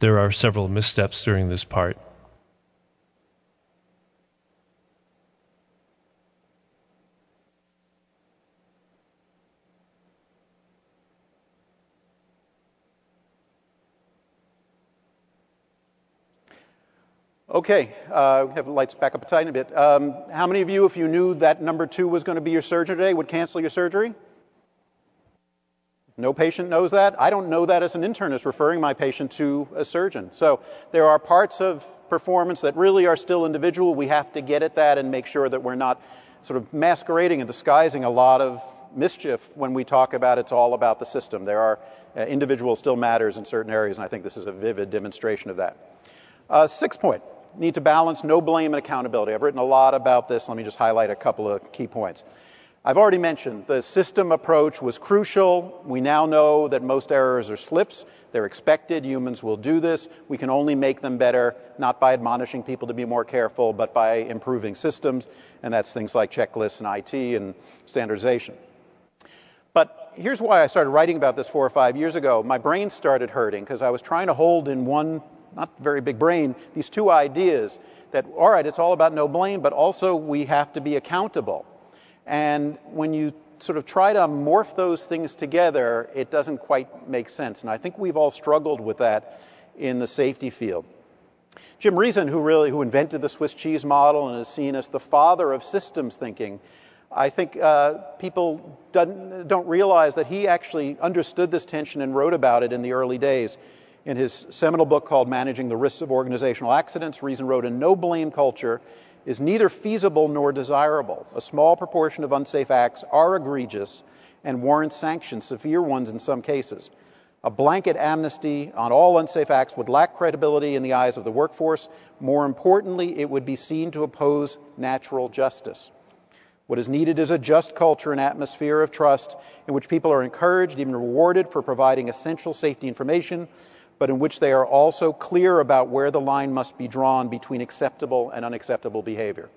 S4: There are several missteps during this part.
S3: Okay, uh, we have the lights back up a tiny bit. Um, how many of you, if you knew that number two was going to be your surgeon today, would cancel your surgery? No patient knows that. I don't know that as an internist referring my patient to a surgeon. So there are parts of performance that really are still individual. We have to get at that and make sure that we're not sort of masquerading and disguising a lot of mischief when we talk about it's all about the system. There are uh, individual still matters in certain areas, and I think this is a vivid demonstration of that. Uh, sixth point need to balance no blame and accountability. I've written a lot about this. Let me just highlight a couple of key points. I've already mentioned the system approach was crucial. We now know that most errors are slips. They're expected. Humans will do this. We can only make them better, not by admonishing people to be more careful, but by improving systems. And that's things like checklists and IT and standardization. But here's why I started writing about this four or five years ago. My brain started hurting because I was trying to hold in one not very big brain, these two ideas that, all right, it's all about no blame, but also we have to be accountable. And when you sort of try to morph those things together, it doesn't quite make sense. And I think we've all struggled with that in the safety field. Jim Reason, who really who invented the Swiss cheese model and is seen as the father of systems thinking, I think uh, people don't, don't realize that he actually understood this tension and wrote about it in the early days. In his seminal book called Managing the Risks of Organizational Accidents, Reason wrote a no blame culture is neither feasible nor desirable. A small proportion of unsafe acts are egregious and warrant sanctions, severe ones in some cases. A blanket amnesty on all unsafe acts would lack credibility in the eyes of the workforce. More importantly, it would be seen to oppose natural justice. What is needed is a just culture and atmosphere of trust in which people are encouraged, even rewarded, for providing essential safety information but in which they are also clear about where the line must be drawn between acceptable and unacceptable behavior.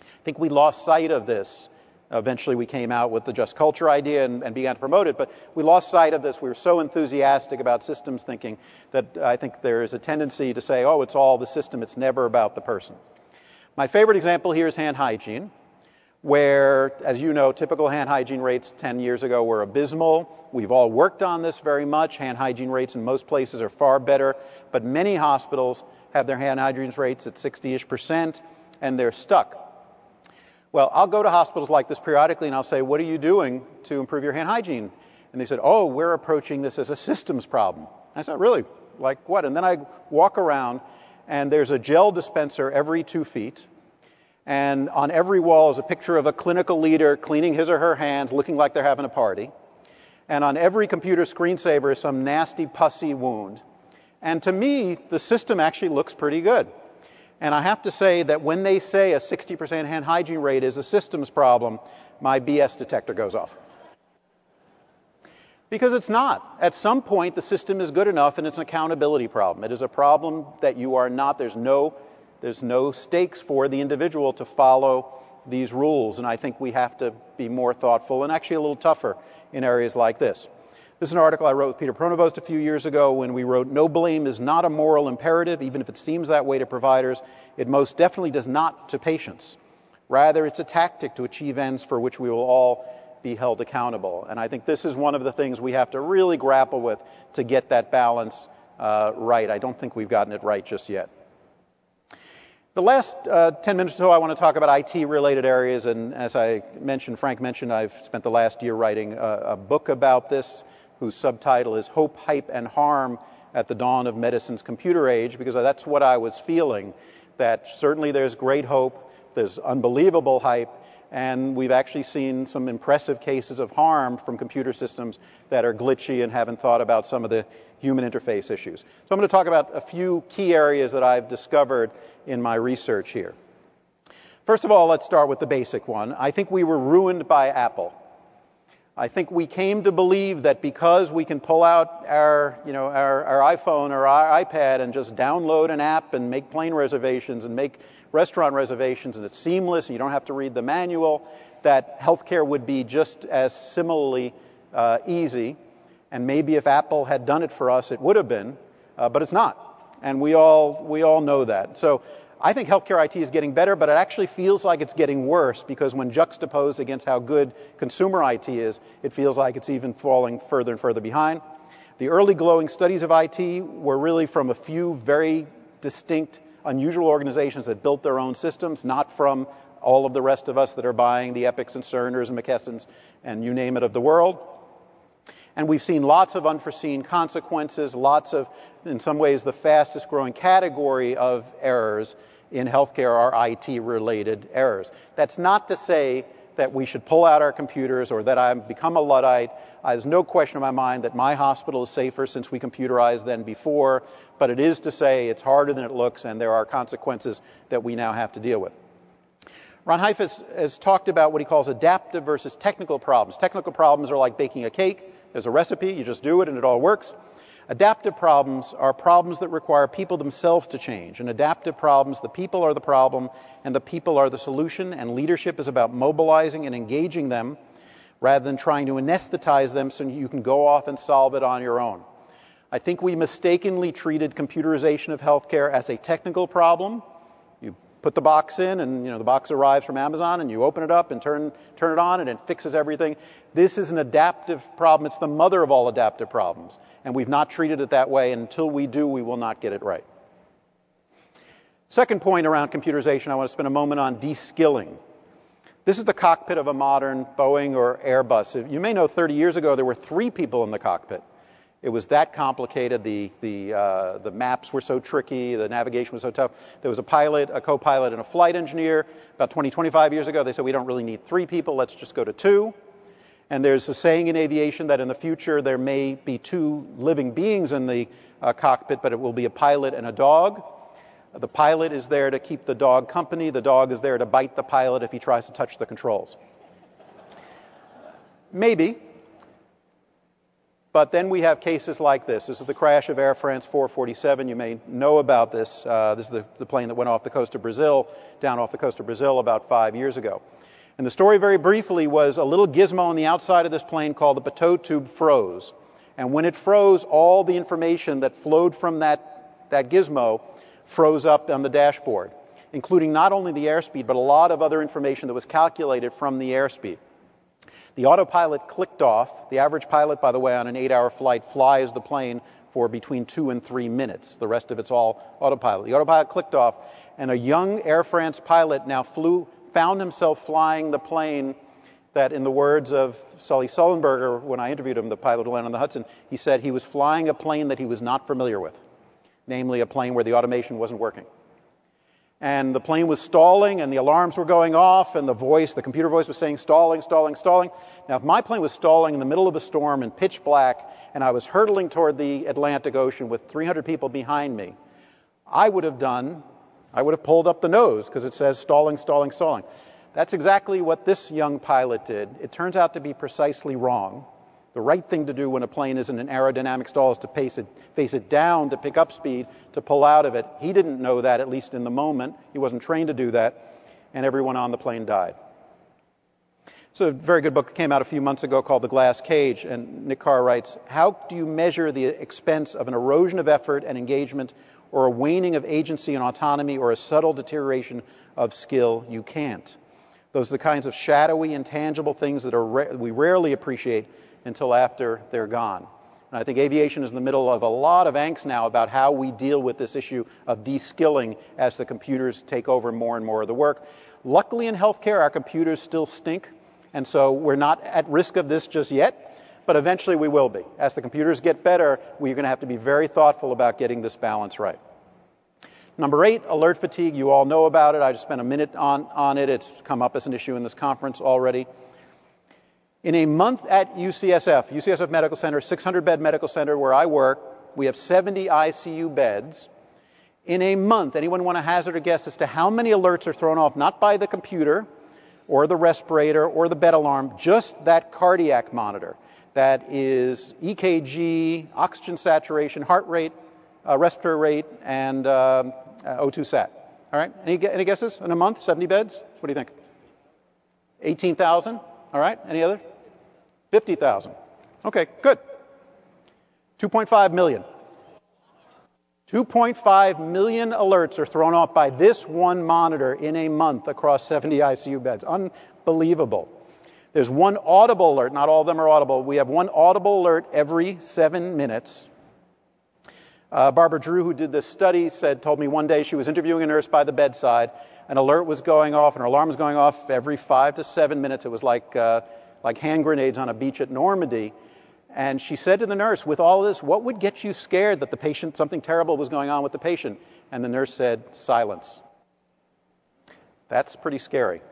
S3: I think we lost sight of this. Eventually, we came out with the just culture idea and, and, began to promote it, but we lost sight of this. We were so enthusiastic about systems thinking that I think there is a tendency to say, oh, it's all the system, it's never about the person. My favorite example here is hand hygiene where, as you know, typical hand hygiene rates 10 years ago were abysmal. We've all worked on this very much. Hand hygiene rates in most places are far better, but many hospitals have their hand hygiene rates at 60 ish percent, and they're stuck. Well, I'll go to hospitals like this periodically and I'll say, What are you doing to improve your hand hygiene? And they said, Oh, we're approaching this as a systems problem. I said, Really? Like what? And then I walk around and there's a gel dispenser every two feet and on every wall is a picture of a clinical leader cleaning his or her hands, looking like they're having a party. And on every computer screensaver is some nasty, pussy wound. And to me, the system actually looks pretty good. And I have to say that when they say a 60% hand hygiene rate is a systems problem, my BS detector goes off. Because it's not. At some point, the system is good enough and it's an accountability problem. It is a problem that you are not, there's no there's no stakes for the individual to follow these rules, and I think we have to be more thoughtful and actually a little tougher in areas like this. This is an article I wrote with Peter Pronovost a few years ago when we wrote No blame is not a moral imperative, even if it seems that way to providers. It most definitely does not to patients. Rather, it's a tactic to achieve ends for which we will all be held accountable. And I think this is one of the things we have to really grapple with to get that balance uh, right. I don't think we've gotten it right just yet. The last uh, 10 minutes or so, I want to talk about IT related areas. And as I mentioned, Frank mentioned, I've spent the last year writing a, a book about this whose subtitle is Hope, Hype, and Harm at the Dawn of Medicine's Computer Age, because that's what I was feeling. That certainly there's great hope, there's unbelievable hype, and we've actually seen some impressive cases of harm from computer systems that are glitchy and haven't thought about some of the human interface issues. So I'm going to talk about a few key areas that I've discovered in my research here. First of all, let's start with the basic one. I think we were ruined by Apple. I think we came to believe that because we can pull out our, you know, our, our iPhone or our iPad and just download an app and make plane reservations and make restaurant reservations and it's seamless and you don't have to read the manual, that healthcare would be just as similarly uh, easy. And maybe if Apple had done it for us, it would have been, uh, but it's not. And we all, we all know that. So I think healthcare IT is getting better, but it actually feels like it's getting worse because when juxtaposed against how good consumer IT is, it feels like it's even falling further and further behind. The early glowing studies of IT were really from a few very distinct, unusual organizations that built their own systems, not from all of the rest of us that are buying the Epics and Cerners and McKessons and you name it of the world. And we've seen lots of unforeseen consequences, lots of, in some ways, the fastest growing category of errors in healthcare are IT related errors. That's not to say that we should pull out our computers or that I've become a Luddite. Uh, there's no question in my mind that my hospital is safer since we computerized than before, but it is to say it's harder than it looks and there are consequences that we now have to deal with. Ron Heifetz has talked about what he calls adaptive versus technical problems. Technical problems are like baking a cake. There's a recipe, you just do it and it all works. Adaptive problems are problems that require people themselves to change. And adaptive problems, the people are the problem and the people are the solution, and leadership is about mobilizing and engaging them rather than trying to anesthetize them so you can go off and solve it on your own. I think we mistakenly treated computerization of healthcare as a technical problem put the box in and you know the box arrives from Amazon and you open it up and turn turn it on and it fixes everything. This is an adaptive problem. It's the mother of all adaptive problems. And we've not treated it that way. And until we do, we will not get it right. Second point around computerization, I want to spend a moment on de-skilling. This is the cockpit of a modern Boeing or Airbus. You may know 30 years ago there were three people in the cockpit. It was that complicated. The, the, uh, the maps were so tricky. The navigation was so tough. There was a pilot, a co pilot, and a flight engineer. About 20, 25 years ago, they said, we don't really need three people. Let's just go to two. And there's a saying in aviation that in the future there may be two living beings in the uh, cockpit, but it will be a pilot and a dog. The pilot is there to keep the dog company. The dog is there to bite the pilot if he tries to touch the controls. Maybe, but then we have cases like this. This is the crash of Air France 447. You may know about this. Uh, this is the, the plane that went off the coast of Brazil, down off the coast of Brazil about five years ago. And the story, very briefly, was a little gizmo on the outside of this plane called the pitot tube froze. And when it froze, all the information that flowed from that, that gizmo froze up on the dashboard, including not only the airspeed, but a lot of other information that was calculated from the airspeed. The autopilot clicked off. The average pilot, by the way, on an eight hour flight flies the plane for between two and three minutes. The rest of it's all autopilot. The autopilot clicked off, and a young Air France pilot now flew, found himself flying the plane that, in the words of Sully Sullenberger, when I interviewed him, the pilot who landed on the Hudson, he said he was flying a plane that he was not familiar with, namely a plane where the automation wasn't working and the plane was stalling and the alarms were going off and the voice, the computer voice was saying stalling, stalling, stalling. Now, if my plane was stalling in the middle of a storm in pitch black and I was hurtling toward the Atlantic Ocean with 300 people behind me, I would have done, I would have pulled up the nose because it says stalling, stalling, stalling. That's exactly what this young pilot did. It turns out to be precisely wrong. The right thing to do when a plane is in an aerodynamic stall is to face it, face it down to pick up speed, to pull out of it. He didn't know that, at least in the moment. He wasn't trained to do that. and everyone on the plane died. So, a very good book that came out a few months ago called The Glass Cage, and Nick Carr writes How do you measure the expense of an erosion of effort and engagement, or a waning of agency and autonomy, or a subtle deterioration of skill? You can't. Those are the kinds of shadowy, intangible things that ra- we rarely appreciate until after they're gone. And I think aviation is in the middle of a lot of angst now about how we deal with this issue of de-skilling as the computers take over more and more of the work. Luckily, in healthcare, our computers still stink, and so we're not at risk of this just yet, but eventually we will be. As the computers get better, we're going to have to be very thoughtful about getting this balance right. Number eight, alert fatigue. You all know about it. I just spent a minute on, on it. It's come up as an issue in this conference already. In a month at UCSF, UCSF Medical Center, 600 bed medical center where I work, we have 70 ICU beds. In a month, anyone want to hazard a guess as to how many alerts are thrown off, not by the computer or the respirator or the bed alarm, just that cardiac monitor that is EKG, oxygen saturation, heart rate, uh, respiratory rate, and uh, O2 sat. All right? Any, any guesses? In a month, 70 beds? What do you think? 18,000? All right? Any other? 50,000. Okay, good. 2.5 million. 2.5 million alerts are thrown off by this one monitor in a month across 70 ICU beds. Unbelievable. There's one audible alert, not all of them are audible. We have one audible alert every seven minutes uh, Barbara Drew, who did this study, said, told me one day she was interviewing a nurse by the bedside. An alert was going off, and her alarm was going off every five to seven minutes. It was like, uh, like hand grenades on a beach at Normandy. And she said to the nurse, with all this, what would get you scared that the patient, something terrible was going on with the patient? And the nurse said, silence. That's pretty scary.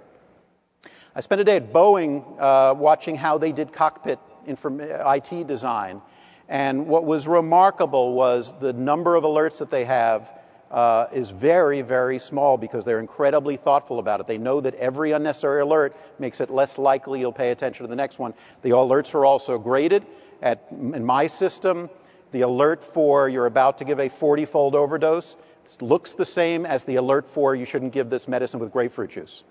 S3: I spent a day at Boeing uh, watching how they did cockpit inform- IT design. And what was remarkable was the number of alerts that they have uh, is very, very small because they're incredibly thoughtful about it. They know that every unnecessary alert makes it less likely you'll pay attention to the next one. The alerts are also graded. At, in my system, the alert for you're about to give a 40 fold overdose looks the same as the alert for you shouldn't give this medicine with grapefruit juice.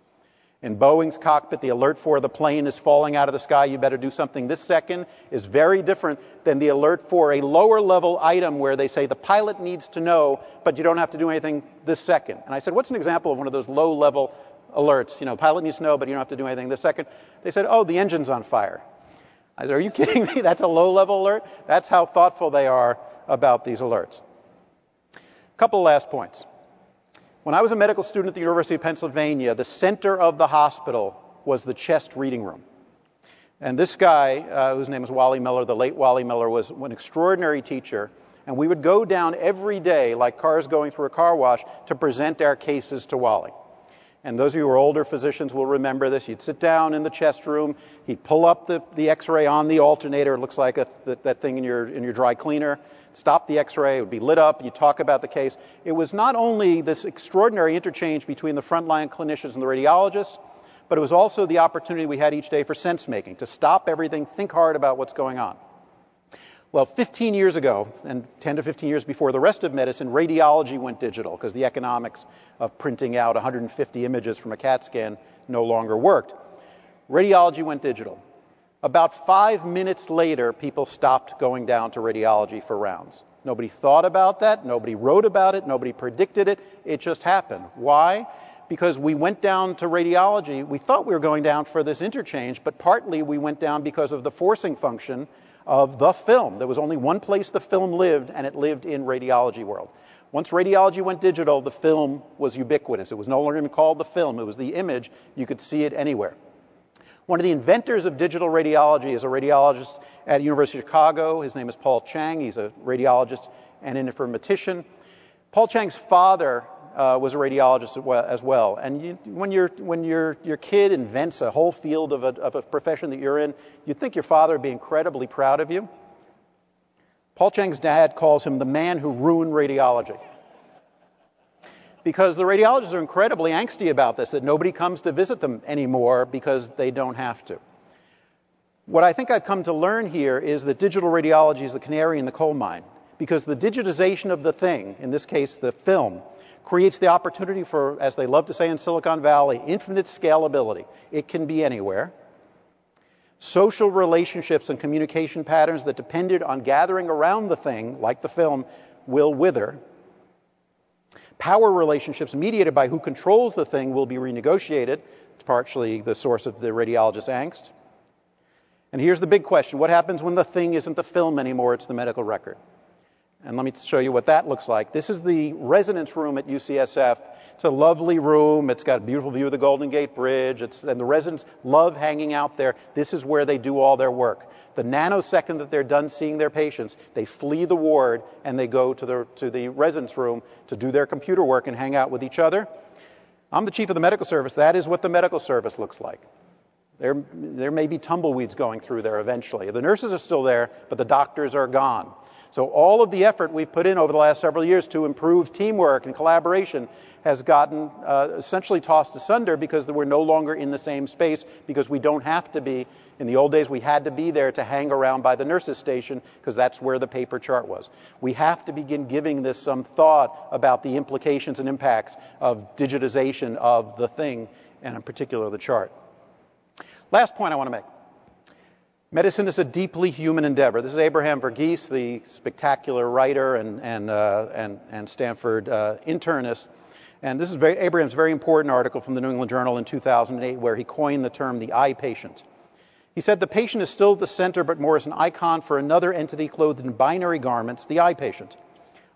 S3: In Boeing's cockpit, the alert for the plane is falling out of the sky, you better do something this second, is very different than the alert for a lower level item where they say the pilot needs to know, but you don't have to do anything this second. And I said, What's an example of one of those low level alerts? You know, pilot needs to know, but you don't have to do anything this second. They said, Oh, the engine's on fire. I said, Are you kidding me? That's a low level alert? That's how thoughtful they are about these alerts. A couple last points. When I was a medical student at the University of Pennsylvania, the center of the hospital was the chest reading room. And this guy, uh, whose name is Wally Miller, the late Wally Miller, was an extraordinary teacher. And we would go down every day, like cars going through a car wash, to present our cases to Wally. And those of you who are older physicians will remember this. You'd sit down in the chest room, he'd pull up the, the x ray on the alternator. It looks like a, that, that thing in your, in your dry cleaner stop the x-ray, it would be lit up, You'd talk about the case. It was not only this extraordinary interchange between the frontline clinicians and the radiologists, but it was also the opportunity we had each day for sense making, to stop everything, think hard about what's going on. Well, 15 years ago, and 10 to 15 years before the rest of medicine, radiology went digital because the economics of printing out 150 images from a CAT scan no longer worked. Radiology went digital. About five minutes later, people stopped going down to radiology for rounds. Nobody thought about that. Nobody wrote about it. Nobody predicted it. It just happened. Why? Because we went down to radiology. We thought we were going down for this interchange, but partly we went down because of the forcing function of the film. There was only one place the film lived, and it lived in radiology world. Once radiology went digital, the film was ubiquitous. It was no longer even called the film, it was the image. You could see it anywhere. One of the inventors of digital radiology is a radiologist at University of Chicago. His name is Paul Chang. He's a radiologist and an informatician. Paul Chang's father uh, was a radiologist as well. And you, when, you when your, your kid invents a whole field of a, of a profession that you're in, you'd think your father would be incredibly proud of you. Paul Chang's dad calls him the man who ruined radiology because the radiologists are incredibly angsty about this, that nobody comes to visit them anymore because they don't have to. What I think I've come to learn here is that digital radiology is the canary in the coal mine, because the digitization of the thing, in this case the film, creates the opportunity for, as they love to say in Silicon Valley, infinite scalability. It can be anywhere. Social relationships and communication patterns that depended on gathering around the thing, like the film, will wither. Power relationships mediated by who controls the thing will be renegotiated. It's partially the source of the radiologist's angst. And here's the big question what happens when the thing isn't the film anymore, it's the medical record? And let me show you what that looks like. This is the residence room at UCSF. It's a lovely room. It's got a beautiful view of the Golden Gate Bridge. It's, and the residents love hanging out there. This is where they do all their work. The nanosecond that they're done seeing their patients, they flee the ward and they go to the, to the residence room to do their computer work and hang out with each other. I'm the chief of the medical service. That is what the medical service looks like. There, there may be tumbleweeds going through there eventually. The nurses are still there, but the doctors are gone. So all of the effort we've put in over the last several years to improve teamwork and collaboration has gotten uh, essentially tossed asunder because we're no longer in the same space because we don't have to be. In the old days, we had to be there to hang around by the nurses' station because that's where the paper chart was. We have to begin giving this some thought about the implications and impacts of digitization of the thing, and in particular the chart. Last point I want to make. Medicine is a deeply human endeavor. This is Abraham Verghese, the spectacular writer and, and, uh, and, and Stanford uh, internist. And this is very, Abraham's very important article from the New England Journal in 2008, where he coined the term the iPatient. He said the patient is still the center, but more as an icon for another entity clothed in binary garments, the iPatient.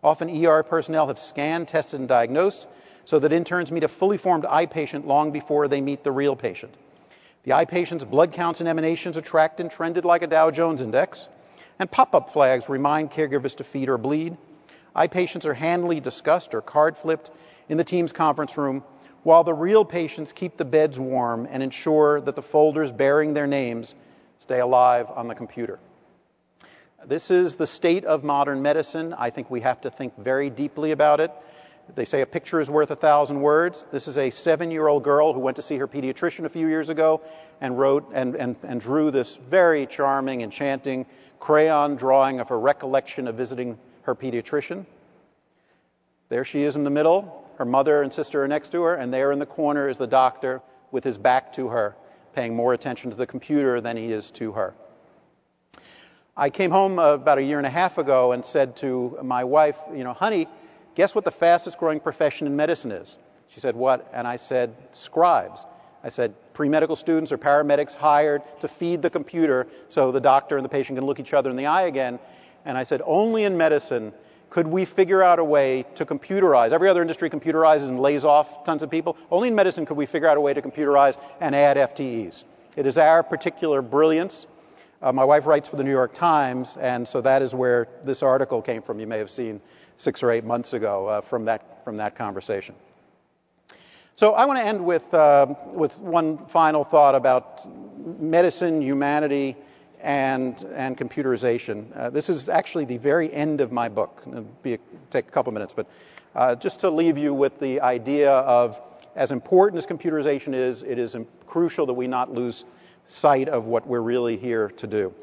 S3: Often ER personnel have scanned, tested, and diagnosed, so that interns meet a fully formed iPatient long before they meet the real patient. The iPatient's blood counts and emanations are tracked and trended like a Dow Jones index, and pop up flags remind caregivers to feed or bleed. iPatients are handily discussed or card flipped in the team's conference room, while the real patients keep the beds warm and ensure that the folders bearing their names stay alive on the computer. This is the state of modern medicine. I think we have to think very deeply about it. They say a picture is worth a thousand words. This is a seven year old girl who went to see her pediatrician a few years ago and wrote and, and, and drew this very charming, enchanting crayon drawing of her recollection of visiting her pediatrician. There she is in the middle. Her mother and sister are next to her, and there in the corner is the doctor with his back to her, paying more attention to the computer than he is to her. I came home about a year and a half ago and said to my wife, you know, honey, Guess what the fastest growing profession in medicine is? She said, What? And I said, Scribes. I said, pre medical students or paramedics hired to feed the computer so the doctor and the patient can look each other in the eye again. And I said, Only in medicine could we figure out a way to computerize. Every other industry computerizes and lays off tons of people. Only in medicine could we figure out a way to computerize and add FTEs. It is our particular brilliance. Uh, my wife writes for the New York Times, and so that is where this article came from. You may have seen six or eight months ago uh, from, that, from that conversation. So I want to end with, uh, with one final thought about medicine, humanity, and, and computerization. Uh, this is actually the very end of my book. It'll be a, take a couple minutes, but uh, just to leave you with the idea of as important as computerization is, it is crucial that we not lose sight of what we're really here to do.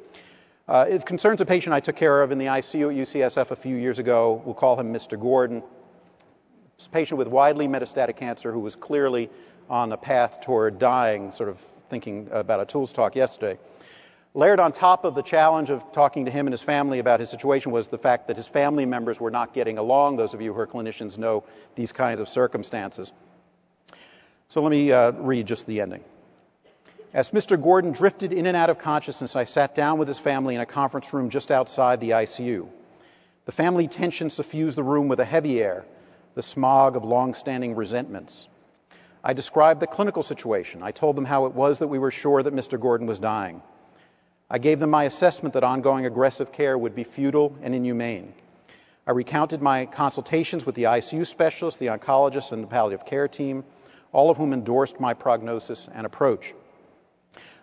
S3: Uh, it concerns a patient I took care of in the ICU at UCSF a few years ago. We'll call him Mr. Gordon. A patient with widely metastatic cancer who was clearly on a path toward dying, sort of thinking about Atul's talk yesterday. Layered on top of the challenge of talking to him and his family about his situation was the fact that his family members were not getting along. Those of you who are clinicians know these kinds of circumstances. So let me uh, read just the ending. As Mr. Gordon drifted in and out of consciousness, I sat down with his family in a conference room just outside the ICU. The family tension suffused the room with a heavy air, the smog of long-standing resentments. I described the clinical situation. I told them how it was that we were sure that Mr. Gordon was dying. I gave them my assessment that ongoing aggressive care would be futile and inhumane. I recounted my consultations with the ICU specialist, the oncologist, and the palliative care team, all of whom endorsed my prognosis and approach.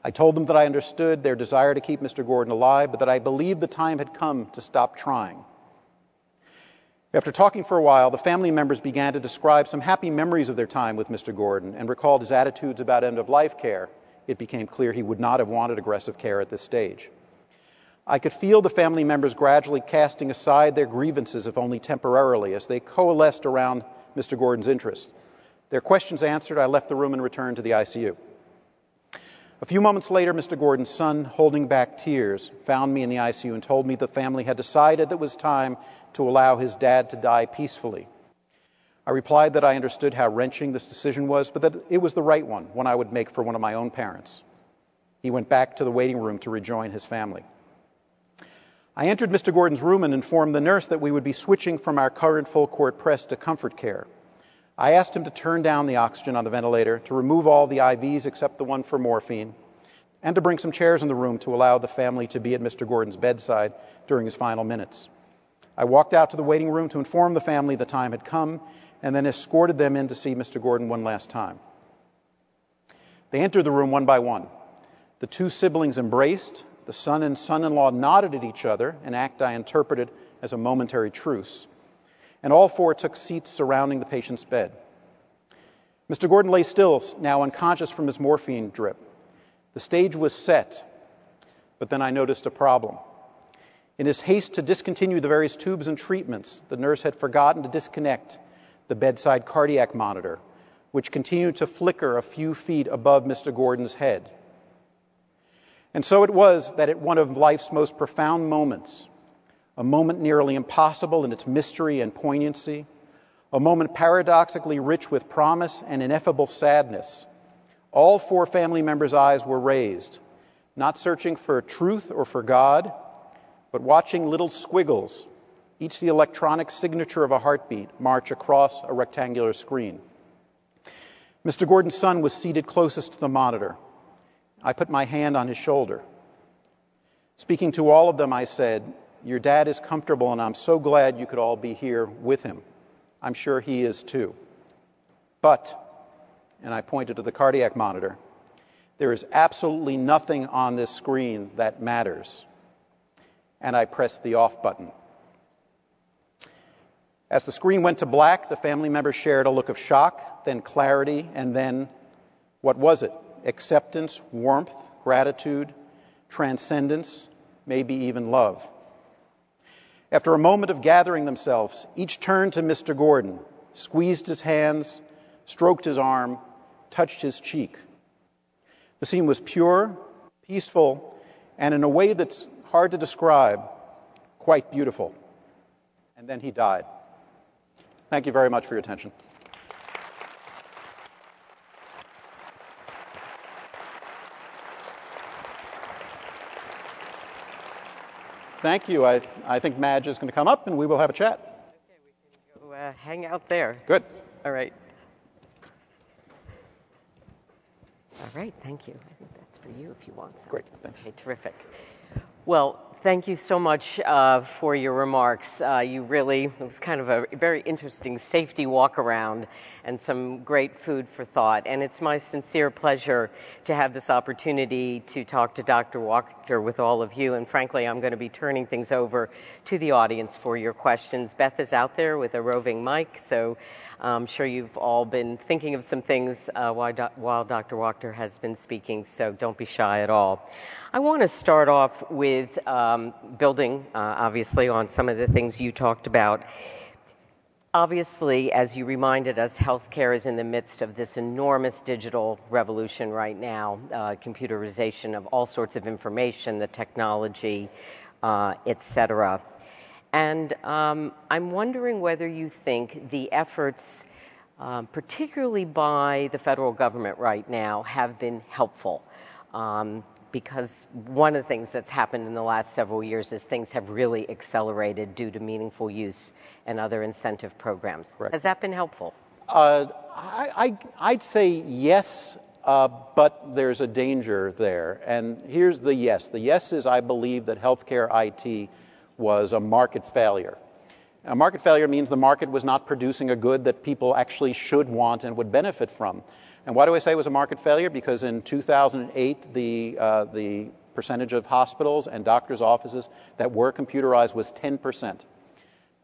S3: I told them that I understood their desire to keep Mr. Gordon alive, but that I believed the time had come to stop trying. After talking for a while, the family members began to describe some happy memories of their time with Mr. Gordon and recalled his attitudes about end of life care. It became clear he would not have wanted aggressive care at this stage. I could feel the family members gradually casting aside their grievances, if only temporarily, as they coalesced around Mr. Gordon's interests. Their questions answered, I left the room and returned to the ICU. A few moments later, Mr. Gordon's son, holding back tears, found me in the ICU and told me the family had decided that it was time to allow his dad to die peacefully. I replied that I understood how wrenching this decision was, but that it was the right one, one I would make for one of my own parents. He went back to the waiting room to rejoin his family. I entered Mr. Gordon's room and informed the nurse that we would be switching from our current full court press to comfort care. I asked him to turn down the oxygen on the ventilator, to remove all the IVs except the one for morphine, and to bring some chairs in the room to allow the family to be at Mr. Gordon's bedside during his final minutes. I walked out to the waiting room to inform the family the time had come and then escorted them in to see Mr. Gordon one last time. They entered the room one by one. The two siblings embraced. The son and son in law nodded at each other, an act I interpreted as a momentary truce and all four took seats surrounding the patient's bed. Mr. Gordon lay still, now unconscious from his morphine drip. The stage was set, but then I noticed a problem. In his haste to discontinue the various tubes and treatments, the nurse had forgotten to disconnect the bedside cardiac monitor, which continued to flicker a few feet above Mr. Gordon's head. And so it was that at one of life's most profound moments, a moment nearly impossible in its mystery and poignancy, a moment paradoxically rich with promise and ineffable sadness. All four family members' eyes were raised, not searching for truth or for God, but watching little squiggles, each the electronic signature of a heartbeat, march across a rectangular screen. Mr. Gordon's son was seated closest to the monitor. I put my hand on his shoulder. Speaking to all of them, I said, your dad is comfortable, and I'm so glad you could all be here with him. I'm sure he is too. But, and I pointed to the cardiac monitor, there is absolutely nothing on this screen that matters. And I pressed the off button. As the screen went to black, the family members shared a look of shock, then clarity, and then what was it? Acceptance, warmth, gratitude, transcendence, maybe even love. After a moment of gathering themselves, each turned to Mr. Gordon, squeezed his hands, stroked his arm, touched his cheek. The scene was pure, peaceful, and in a way that's hard to describe, quite beautiful. And then he died. Thank you very much for your attention. Thank you. I, I think Madge is going to come up and we will have a chat.
S1: Okay, we can go uh, hang out there.
S3: Good.
S1: All right. All right, thank you. I think that's for you if you want some.
S3: Great, thanks.
S1: Okay, terrific. Well, thank you so much uh, for your remarks. Uh, you really, it was kind of a very interesting safety walk around and some great food for thought. And it's my sincere pleasure to have this opportunity to talk to Dr. Wachter with all of you. And frankly, I'm going to be turning things over to the audience for your questions. Beth is out there with a roving mic, so I'm sure you've all been thinking of some things uh, while, do- while Dr. Wachter has been speaking, so don't be shy at all. I want to start off with um, building, uh, obviously, on some of the things you talked about. Obviously, as you reminded us, healthcare is in the midst of this enormous digital revolution right now, uh, computerization of all sorts of information, the technology, uh, et cetera. And um, I'm wondering whether you think the efforts, um, particularly by the federal government right now, have been helpful. Um, because one of the things that's happened in the last several years is things have really accelerated due to meaningful use and other incentive programs. Has that been helpful?
S3: Uh, I, I, would say yes, uh, but there's a danger there. And here's the yes. The yes is I believe that healthcare IT was a market failure. A market failure means the market was not producing a good that people actually should want and would benefit from. And why do I say it was a market failure? Because in 2008, the, uh, the percentage of hospitals and doctors' offices that were computerized was 10%.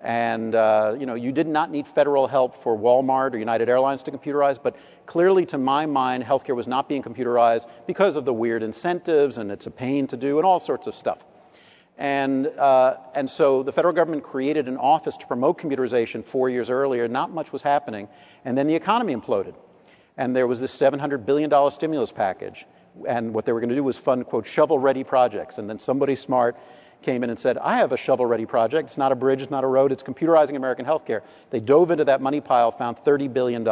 S3: And uh, you know, you did not need federal help for Walmart or United Airlines to computerize, but clearly, to my mind, healthcare was not being computerized because of the weird incentives and it's a pain to do and all sorts of stuff. And, uh, and so the federal government created an office to promote computerization four years earlier. Not much was happening. And then the economy imploded. And there was this $700 billion stimulus package. And what they were going to do was fund, quote, shovel ready projects. And then somebody smart came in and said, I have a shovel ready project. It's not a bridge, it's not a road, it's computerizing American healthcare. They dove into that money pile, found $30 billion.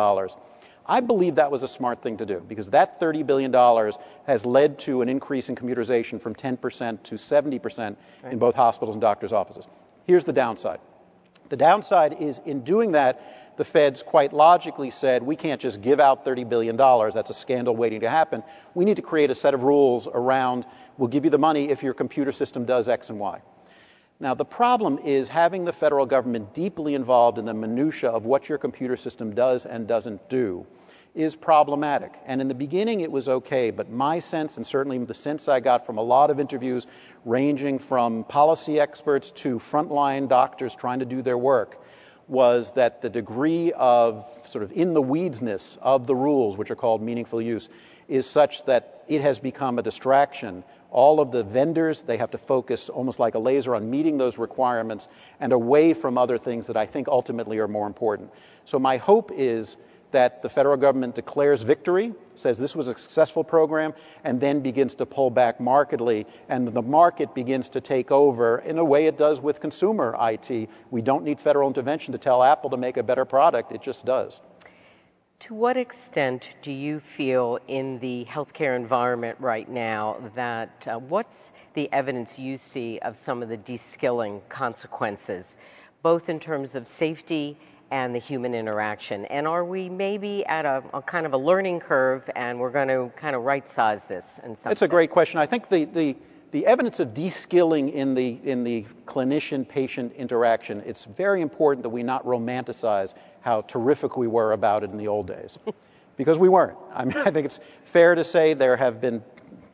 S3: I believe that was a smart thing to do because that $30 billion has led to an increase in computerization from 10% to 70% right. in both hospitals and doctors' offices. Here's the downside. The downside is in doing that, the feds quite logically said, we can't just give out $30 billion. That's a scandal waiting to happen. We need to create a set of rules around, we'll give you the money if your computer system does X and Y. Now, the problem is having the federal government deeply involved in the minutiae of what your computer system does and doesn't do is problematic. And in the beginning, it was okay, but my sense, and certainly the sense I got from a lot of interviews, ranging from policy experts to frontline doctors trying to do their work, was that the degree of sort of in the weedsness of the rules, which are called meaningful use, is such that it has become a distraction. All of the vendors, they have to focus almost like a laser on meeting those requirements and away from other things that I think ultimately are more important. So my hope is that the federal government declares victory, says this was a successful program, and then begins to pull back markedly, and the market begins to take over in a way it does with consumer IT. We don't need federal intervention to tell Apple to make a better product, it just does.
S1: To what extent do you feel in the healthcare environment right now that uh, what's the evidence you see of some of the de-skilling consequences, both in terms of safety and the human interaction? And are we maybe at a, a kind of a learning curve and we're going to kind of right size this in some
S3: It's a great question. I think the, the, the evidence of de-skilling in the, in the clinician-patient interaction, it's very important that we not romanticize how terrific we were about it in the old days. because we weren't. I mean, I think it's fair to say there have been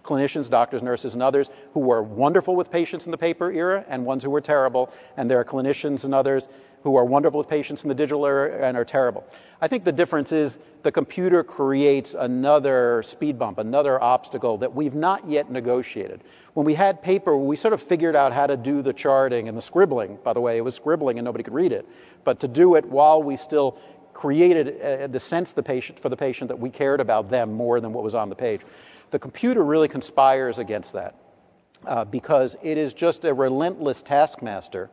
S3: clinicians, doctors, nurses, and others who were wonderful with patients in the paper era and ones who were terrible. And there are clinicians and others who are wonderful with patients in the digital era and are terrible. I think the difference is the computer creates another speed bump, another obstacle that we've not yet negotiated. When we had paper, we sort of figured out how to do the charting and the scribbling. By the way, it was scribbling and nobody could read it. But to do it while we still created uh, the sense the patient, for the patient that we cared about them more than what was on the page. The computer really conspires against that uh, because it is just a relentless taskmaster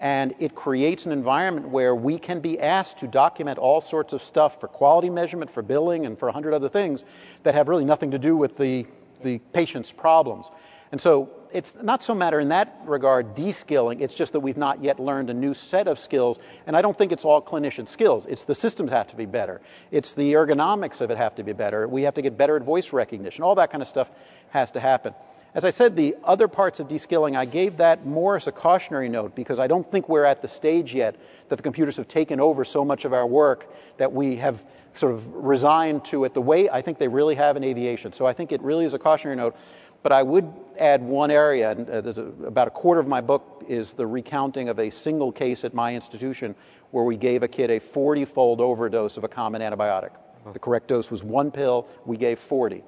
S3: and it creates an environment where we can be asked to document all sorts of stuff for quality measurement, for billing, and for a hundred other things that have really nothing to do with the, the patient's problems. And so it's not so matter in that regard de-skilling, it's just that we've not yet learned a new set of skills. And I don't think it's all clinician skills. It's the systems have to be better. It's the ergonomics of it have to be better. We have to get better at voice recognition. All that kind of stuff has to happen. As I said, the other parts of de-skilling, I gave that more as a cautionary note because I don't think we're at the stage yet that the computers have taken over so much of our work that we have sort of resigned to it the way I think they really have in aviation. So I think it really is a cautionary note. But I would add one area, and uh, a, about a quarter of my book is the recounting of a single case at my institution where we gave a kid a 40 fold overdose of a common antibiotic. The correct dose was one pill, we gave 40.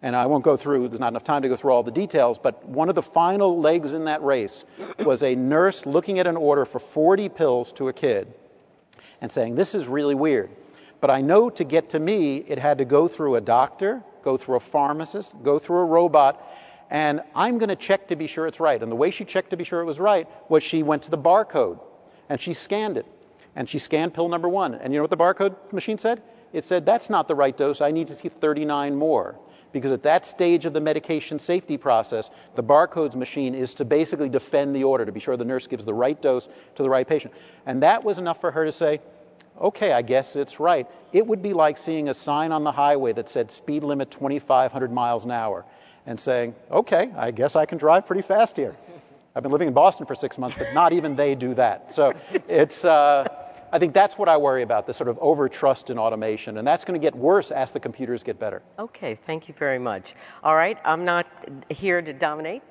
S3: And I won't go through, there's not enough time to go through all the details, but one of the final legs in that race was a nurse looking at an order for 40 pills to a kid and saying, This is really weird. But I know to get to me, it had to go through a doctor, go through a pharmacist, go through a robot, and I'm going to check to be sure it's right. And the way she checked to be sure it was right was she went to the barcode and she scanned it. And she scanned pill number one. And you know what the barcode machine said? It said, That's not the right dose. I need to see 39 more because at that stage of the medication safety process, the barcodes machine is to basically defend the order, to be sure the nurse gives the right dose to the right patient. And that was enough for her to say, okay, I guess it's right. It would be like seeing a sign on the highway that said speed limit 2,500 miles an hour and saying, okay, I guess I can drive pretty fast here. I've been living in Boston for six months, but not even they do that. So it's, uh, I think that's what I worry about, the sort of over trust in automation. And that's going to get worse as the computers get better.
S1: Okay, thank you very much. All right, I'm not here to dominate.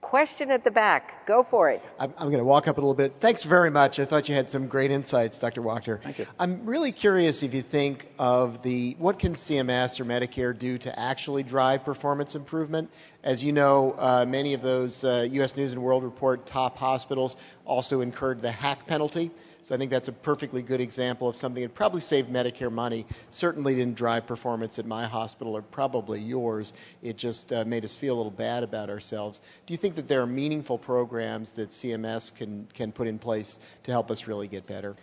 S1: question at the back. Go for it.
S5: I'm, I'm going to walk up a little bit. Thanks very much. I thought you had some great insights, Dr. Wachter.
S3: Thank you.
S5: I'm really curious if you think of the what can CMS or Medicare do to actually drive performance improvement. As you know, uh, many of those uh, U.S. News and World Report top hospitals also incurred the HAC penalty. So I think that's a perfectly good example of something that probably saved Medicare money. Certainly didn't drive performance at my hospital or probably yours. It just uh, made us feel a little bad about ourselves. Do you think that there are meaningful programs that CMS can can put in place to help us really get better?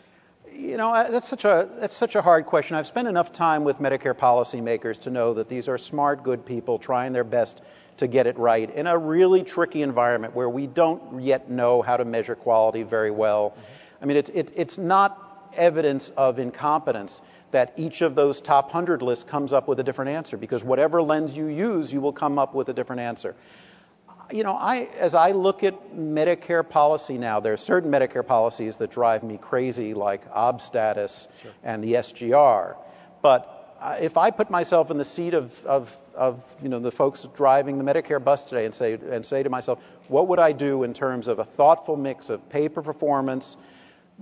S3: You know, that's such a that's such a hard question. I've spent enough time with Medicare policymakers to know that these are smart, good people trying their best to get it right in a really tricky environment where we don't yet know how to measure quality very well. Mm-hmm I mean, it's, it, it's not evidence of incompetence that each of those top 100 lists comes up with a different answer because whatever lens you use, you will come up with a different answer. You know, I, as I look at Medicare policy now, there are certain Medicare policies that drive me crazy, like OB status sure. and the SGR. But uh, if I put myself in the seat of, of, of, you know, the folks driving the Medicare bus today and say, and say to myself, what would I do in terms of a thoughtful mix of pay for performance,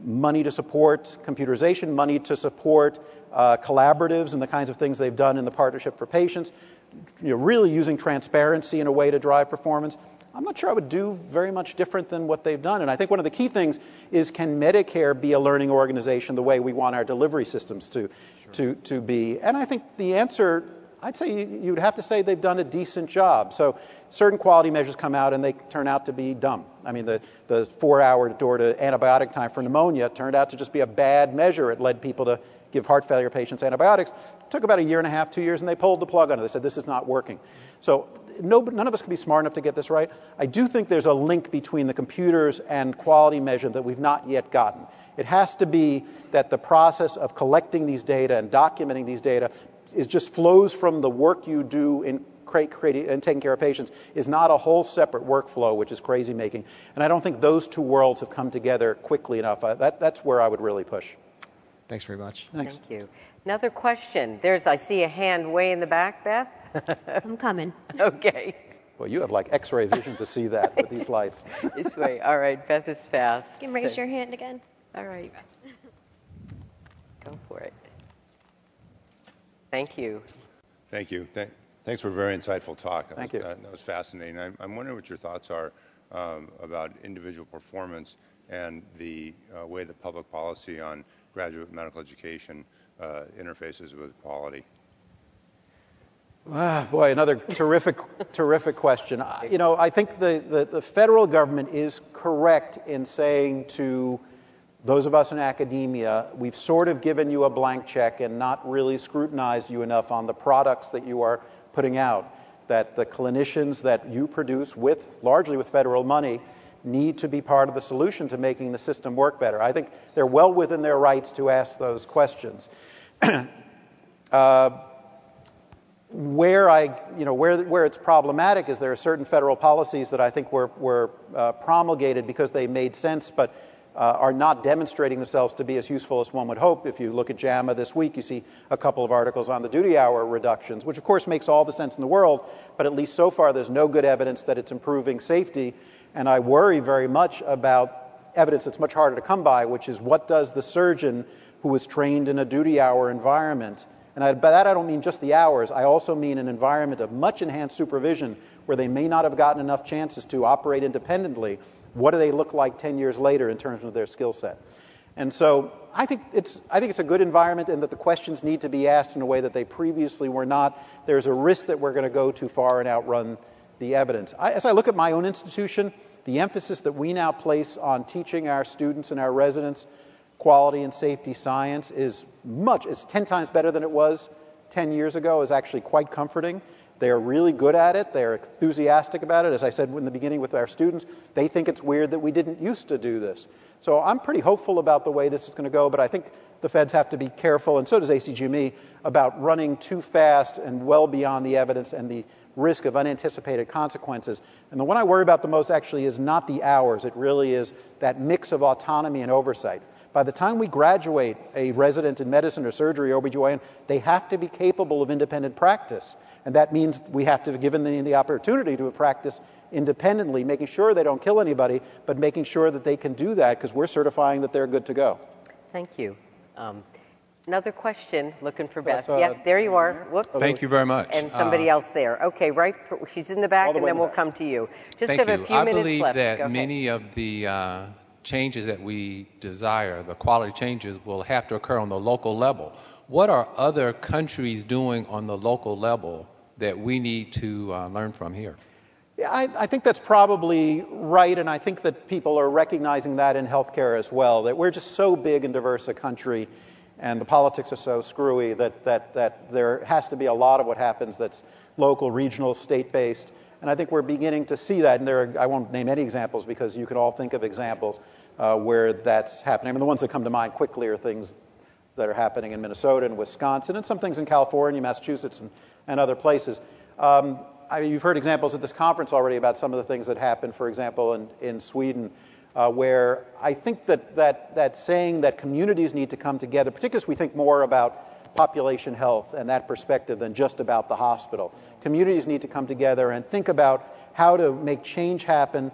S3: money to support computerization, money to support uh, collaboratives and the kinds of things they've done in the Partnership for Patients, you know, really using transparency in a way to drive performance. I'm not sure I would do very much different than what they've done. And I think one of the key things is can Medicare be a learning organization the way we want our delivery systems to, sure. to, to be? And I think the answer I'd say you'd have to say they've done a decent job. So certain quality measures come out and they turn out to be dumb. I mean, the, the four hour door to antibiotic time for pneumonia turned out to just be a bad measure. It led people to give heart failure patients antibiotics. It took about a year and a half, two years, and they pulled the plug on it. They said, this is not working. So no, none of us can be smart enough to get this right. I do think there's a link between the computers and quality measure that we've not yet gotten. It has to be that the process of collecting these data and documenting these data is just flows from the work you do in creating and taking care of patients is not a whole separate workflow, which is crazy making. And I don't think those two worlds have come together quickly enough. Uh, that, that's where I would really push.
S5: Thanks very much.
S1: Thanks. Thank you. Another question. There's, I see a hand way in the back, Beth.
S6: I'm coming.
S1: okay.
S3: Well, you have like X-ray vision to see that with these lights.
S1: this way. All right. Beth is fast.
S6: You can raise so. your hand again.
S1: All right. Go for it. Thank you.
S7: Thank you. Th- thanks for a very insightful talk.
S3: That Thank
S7: was,
S3: you.
S7: That was fascinating. I'm, I'm, wondering what your thoughts are um, about individual performance and the uh, way that public policy on graduate medical education uh, interfaces with quality.
S3: Ah, boy, another terrific, terrific question. You know, I think the, the, the federal government is correct in saying to those of us in academia, we've sort of given you a blank check and not really scrutinized you enough on the products that you are putting out. That the clinicians that you produce with, largely with federal money, need to be part of the solution to making the system work better. I think they're well within their rights to ask those questions. uh, where I, you know, where, where it's problematic is there are certain federal policies that I think were, were uh, promulgated because they made sense, but uh, are not demonstrating themselves to be as useful as one would hope. If you look at JAMA this week, you see a couple of articles on the duty hour reductions, which of course makes all the sense in the world, but at least so far there's no good evidence that it's improving safety. And I worry very much about evidence that's much harder to come by, which is what does the surgeon who was trained in a duty hour environment, and I, by that I don't mean just the hours, I also mean an environment of much enhanced supervision where they may not have gotten enough chances to operate independently what do they look like 10 years later in terms of their skill set? And so I think it's I think it's a good environment and that the questions need to be asked in a way that they previously were not. There's a risk that we're going to go too far and outrun the evidence. I, as I look at my own institution, the emphasis that we now place on teaching our students and our residents quality and safety science is much it's 10 times better than it was 10 years ago is actually quite comforting. They're really good at it. They're enthusiastic about it. As I said in the beginning with our students, they think it's weird that we didn't used to do this. So I'm pretty hopeful about the way this is going to go, but I think the feds have to be careful, and so does ACGME, about running too fast and well beyond the evidence and the risk of unanticipated consequences. And the one I worry about the most actually is not the hours, it really is that mix of autonomy and oversight. By the time we graduate a resident in medicine or surgery or OBGYN, they have to be capable of independent practice. And that means we have to give them the, the opportunity to practice independently, making sure they don't kill anybody, but making sure that they can do that because we're certifying that they're good to go.
S1: Thank you. Um, another question, looking for Beth.
S3: uh,
S1: yeah, there you are. Whoops.
S8: Thank you very much.
S1: And somebody
S8: Uh,
S1: else there. Okay, right. She's in the back,
S3: the
S1: and then
S3: in
S1: we'll
S3: the
S1: come to you. Just
S8: Thank
S1: have
S8: you.
S1: a few
S8: I
S1: minutes
S8: believe
S1: left. Go
S8: that many of the uh, changes that we desire, the quality changes, will have to occur on the local level. What are other countries doing on the local level that we need to uh, learn from here?
S3: Yeah, I, I think that's probably right, and I think that people are recognizing that in healthcare as well, that we're just so big and diverse a country, and the politics are so screwy that, that, that there has to be a lot of what happens that's local, regional, state based. And I think we're beginning to see that, and there are, I won't name any examples because you can all think of examples uh, where that's happening. I mean, the ones that come to mind quickly are things that are happening in Minnesota and Wisconsin, and some things in California, Massachusetts, and, and other places. Um, I mean, you've heard examples at this conference already about some of the things that happened, for example, in, in Sweden, uh, where I think that, that, that saying that communities need to come together, particularly as we think more about population health and that perspective than just about the hospital. Communities need to come together and think about how to make change happen.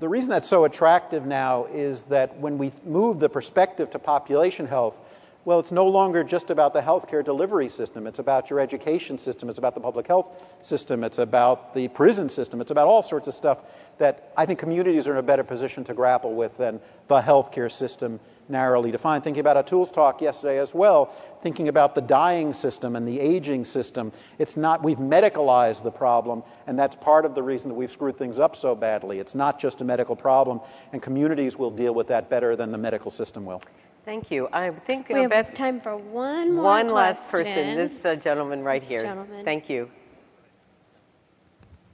S3: The reason that's so attractive now is that when we move the perspective to population health, well, it's no longer just about the healthcare delivery system. It's about your education system. It's about the public health system. It's about the prison system. It's about all sorts of stuff that I think communities are in a better position to grapple with than the healthcare system narrowly defined. Thinking about Atul's talk yesterday as well, thinking about the dying system and the aging system. It's not, we've medicalized the problem, and that's part of the reason that we've screwed things up so badly. It's not just a medical problem, and communities will deal with that better than the medical system will.
S1: Thank you. I think,
S6: We have
S1: Beth,
S6: time for one more
S1: one last person. This uh, gentleman right
S6: This
S1: here.
S6: gentleman.
S1: Thank you.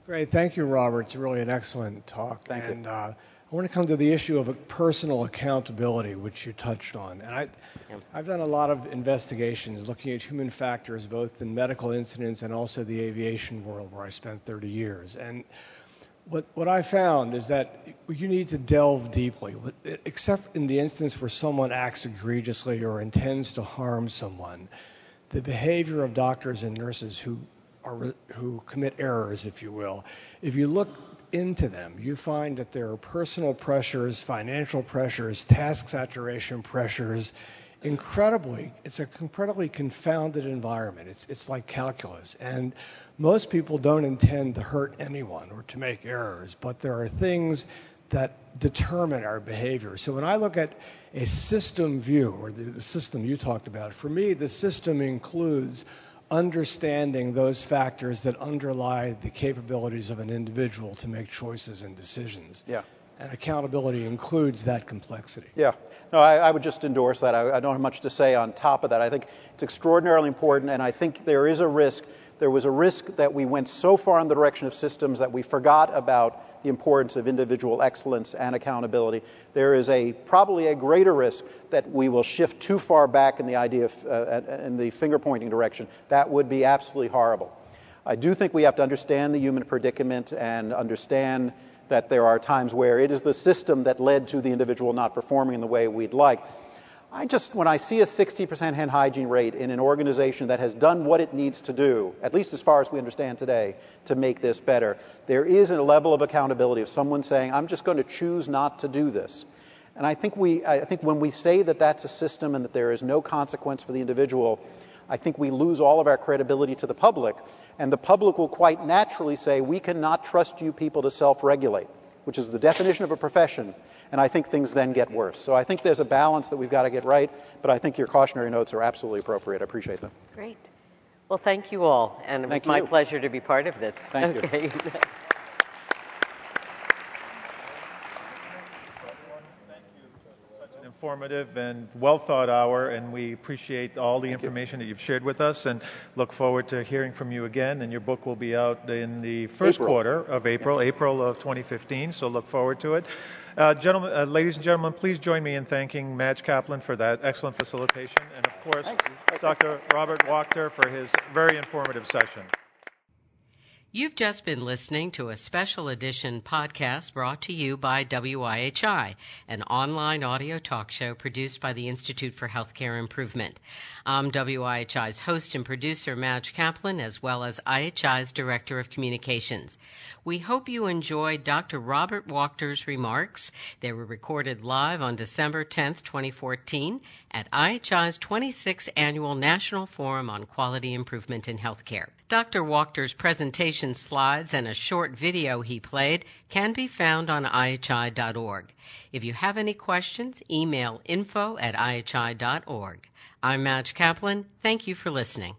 S9: Great. Thank you, Robert. It's really an excellent talk.
S3: Thank you.
S9: Uh, I want to come to the issue of personal accountability, which you touched on. And I, I've done a lot of investigations looking at human factors, both in medical incidents and also the aviation world, where I spent 30 years. And what, what I found is that you need to delve deeply, except in the instance where someone acts egregiously or intends to harm someone. The behavior of doctors and nurses who are, who commit errors, if you will, if you look into them, you find that there are personal pressures, financial pressures, task saturation pressures. Incredibly, it's an incredibly confounded environment. It's, it's like calculus. And most people don't intend to hurt anyone or to make errors, but there are things that determine our behavior. So when I look at a system view, or the, the system you talked about, for me, the system includes understanding those factors that underlie the capabilities of an individual to make choices and decisions.
S3: Yeah.
S9: And accountability includes that complexity.
S3: Yeah. No, I, I would just endorse that. I, I don't have much to say on top of that. I think it's extraordinarily important, and I think there is a risk. There was a risk that we went so far in the direction of systems that we forgot about the importance of individual excellence and accountability. There is a probably a greater risk that we will shift too far back in the idea of uh, in the finger pointing direction. That would be absolutely horrible. I do think we have to understand the human predicament and understand that there are times where it is the system that led to the individual not performing in the way we'd like. I just, when I see a 60% hand hygiene rate in an organization that has done what it needs to do, at least as far as we understand today, to make this better, there is a level of accountability of someone saying, I'm just going to choose not to do this. And I think we, I think when we say that that's a system and that there is no consequence for the individual, I think we lose all of our credibility to the public. And the public will quite naturally say, we cannot trust you people to self-regulate, which is the definition of a profession. And I think things then get worse. So I think there's a balance that we've got to get right, but I think your cautionary notes are absolutely appropriate. I appreciate them.
S1: Great. Well, thank you all, and it was
S3: Thank
S1: my
S3: you.
S1: pleasure to be part of this.
S3: Thank you.
S1: okay.
S2: Such informative and well thought hour, and we appreciate all the information that you've shared with us and look forward to hearing from you again. And your book will be out in the first
S3: April.
S2: quarter of April, April of 2015, so look forward to it. Uh, gentlemen, uh, ladies and gentlemen, please join me in thanking Madge Kaplan for that excellent facilitation, and of course, Dr. Robert Wachter for his very informative session.
S1: You've just been listening to a special edition podcast brought to you by WIHI, an online audio talk show produced by the Institute for Healthcare Improvement. I'm WIHI's host and producer, Madge Kaplan, as well as IHI's Director of Communications. We hope you enjoyed Dr. Robert Wachters' remarks. They were recorded live on December 10, 2014, at IHI's 26th Annual National Forum on Quality Improvement in Healthcare. Dr. Wachter's presentation slides and a short video he played can be found on IHI.org. If you have any questions, email info at IHI.org. I'm Madge Kaplan. Thank you for listening.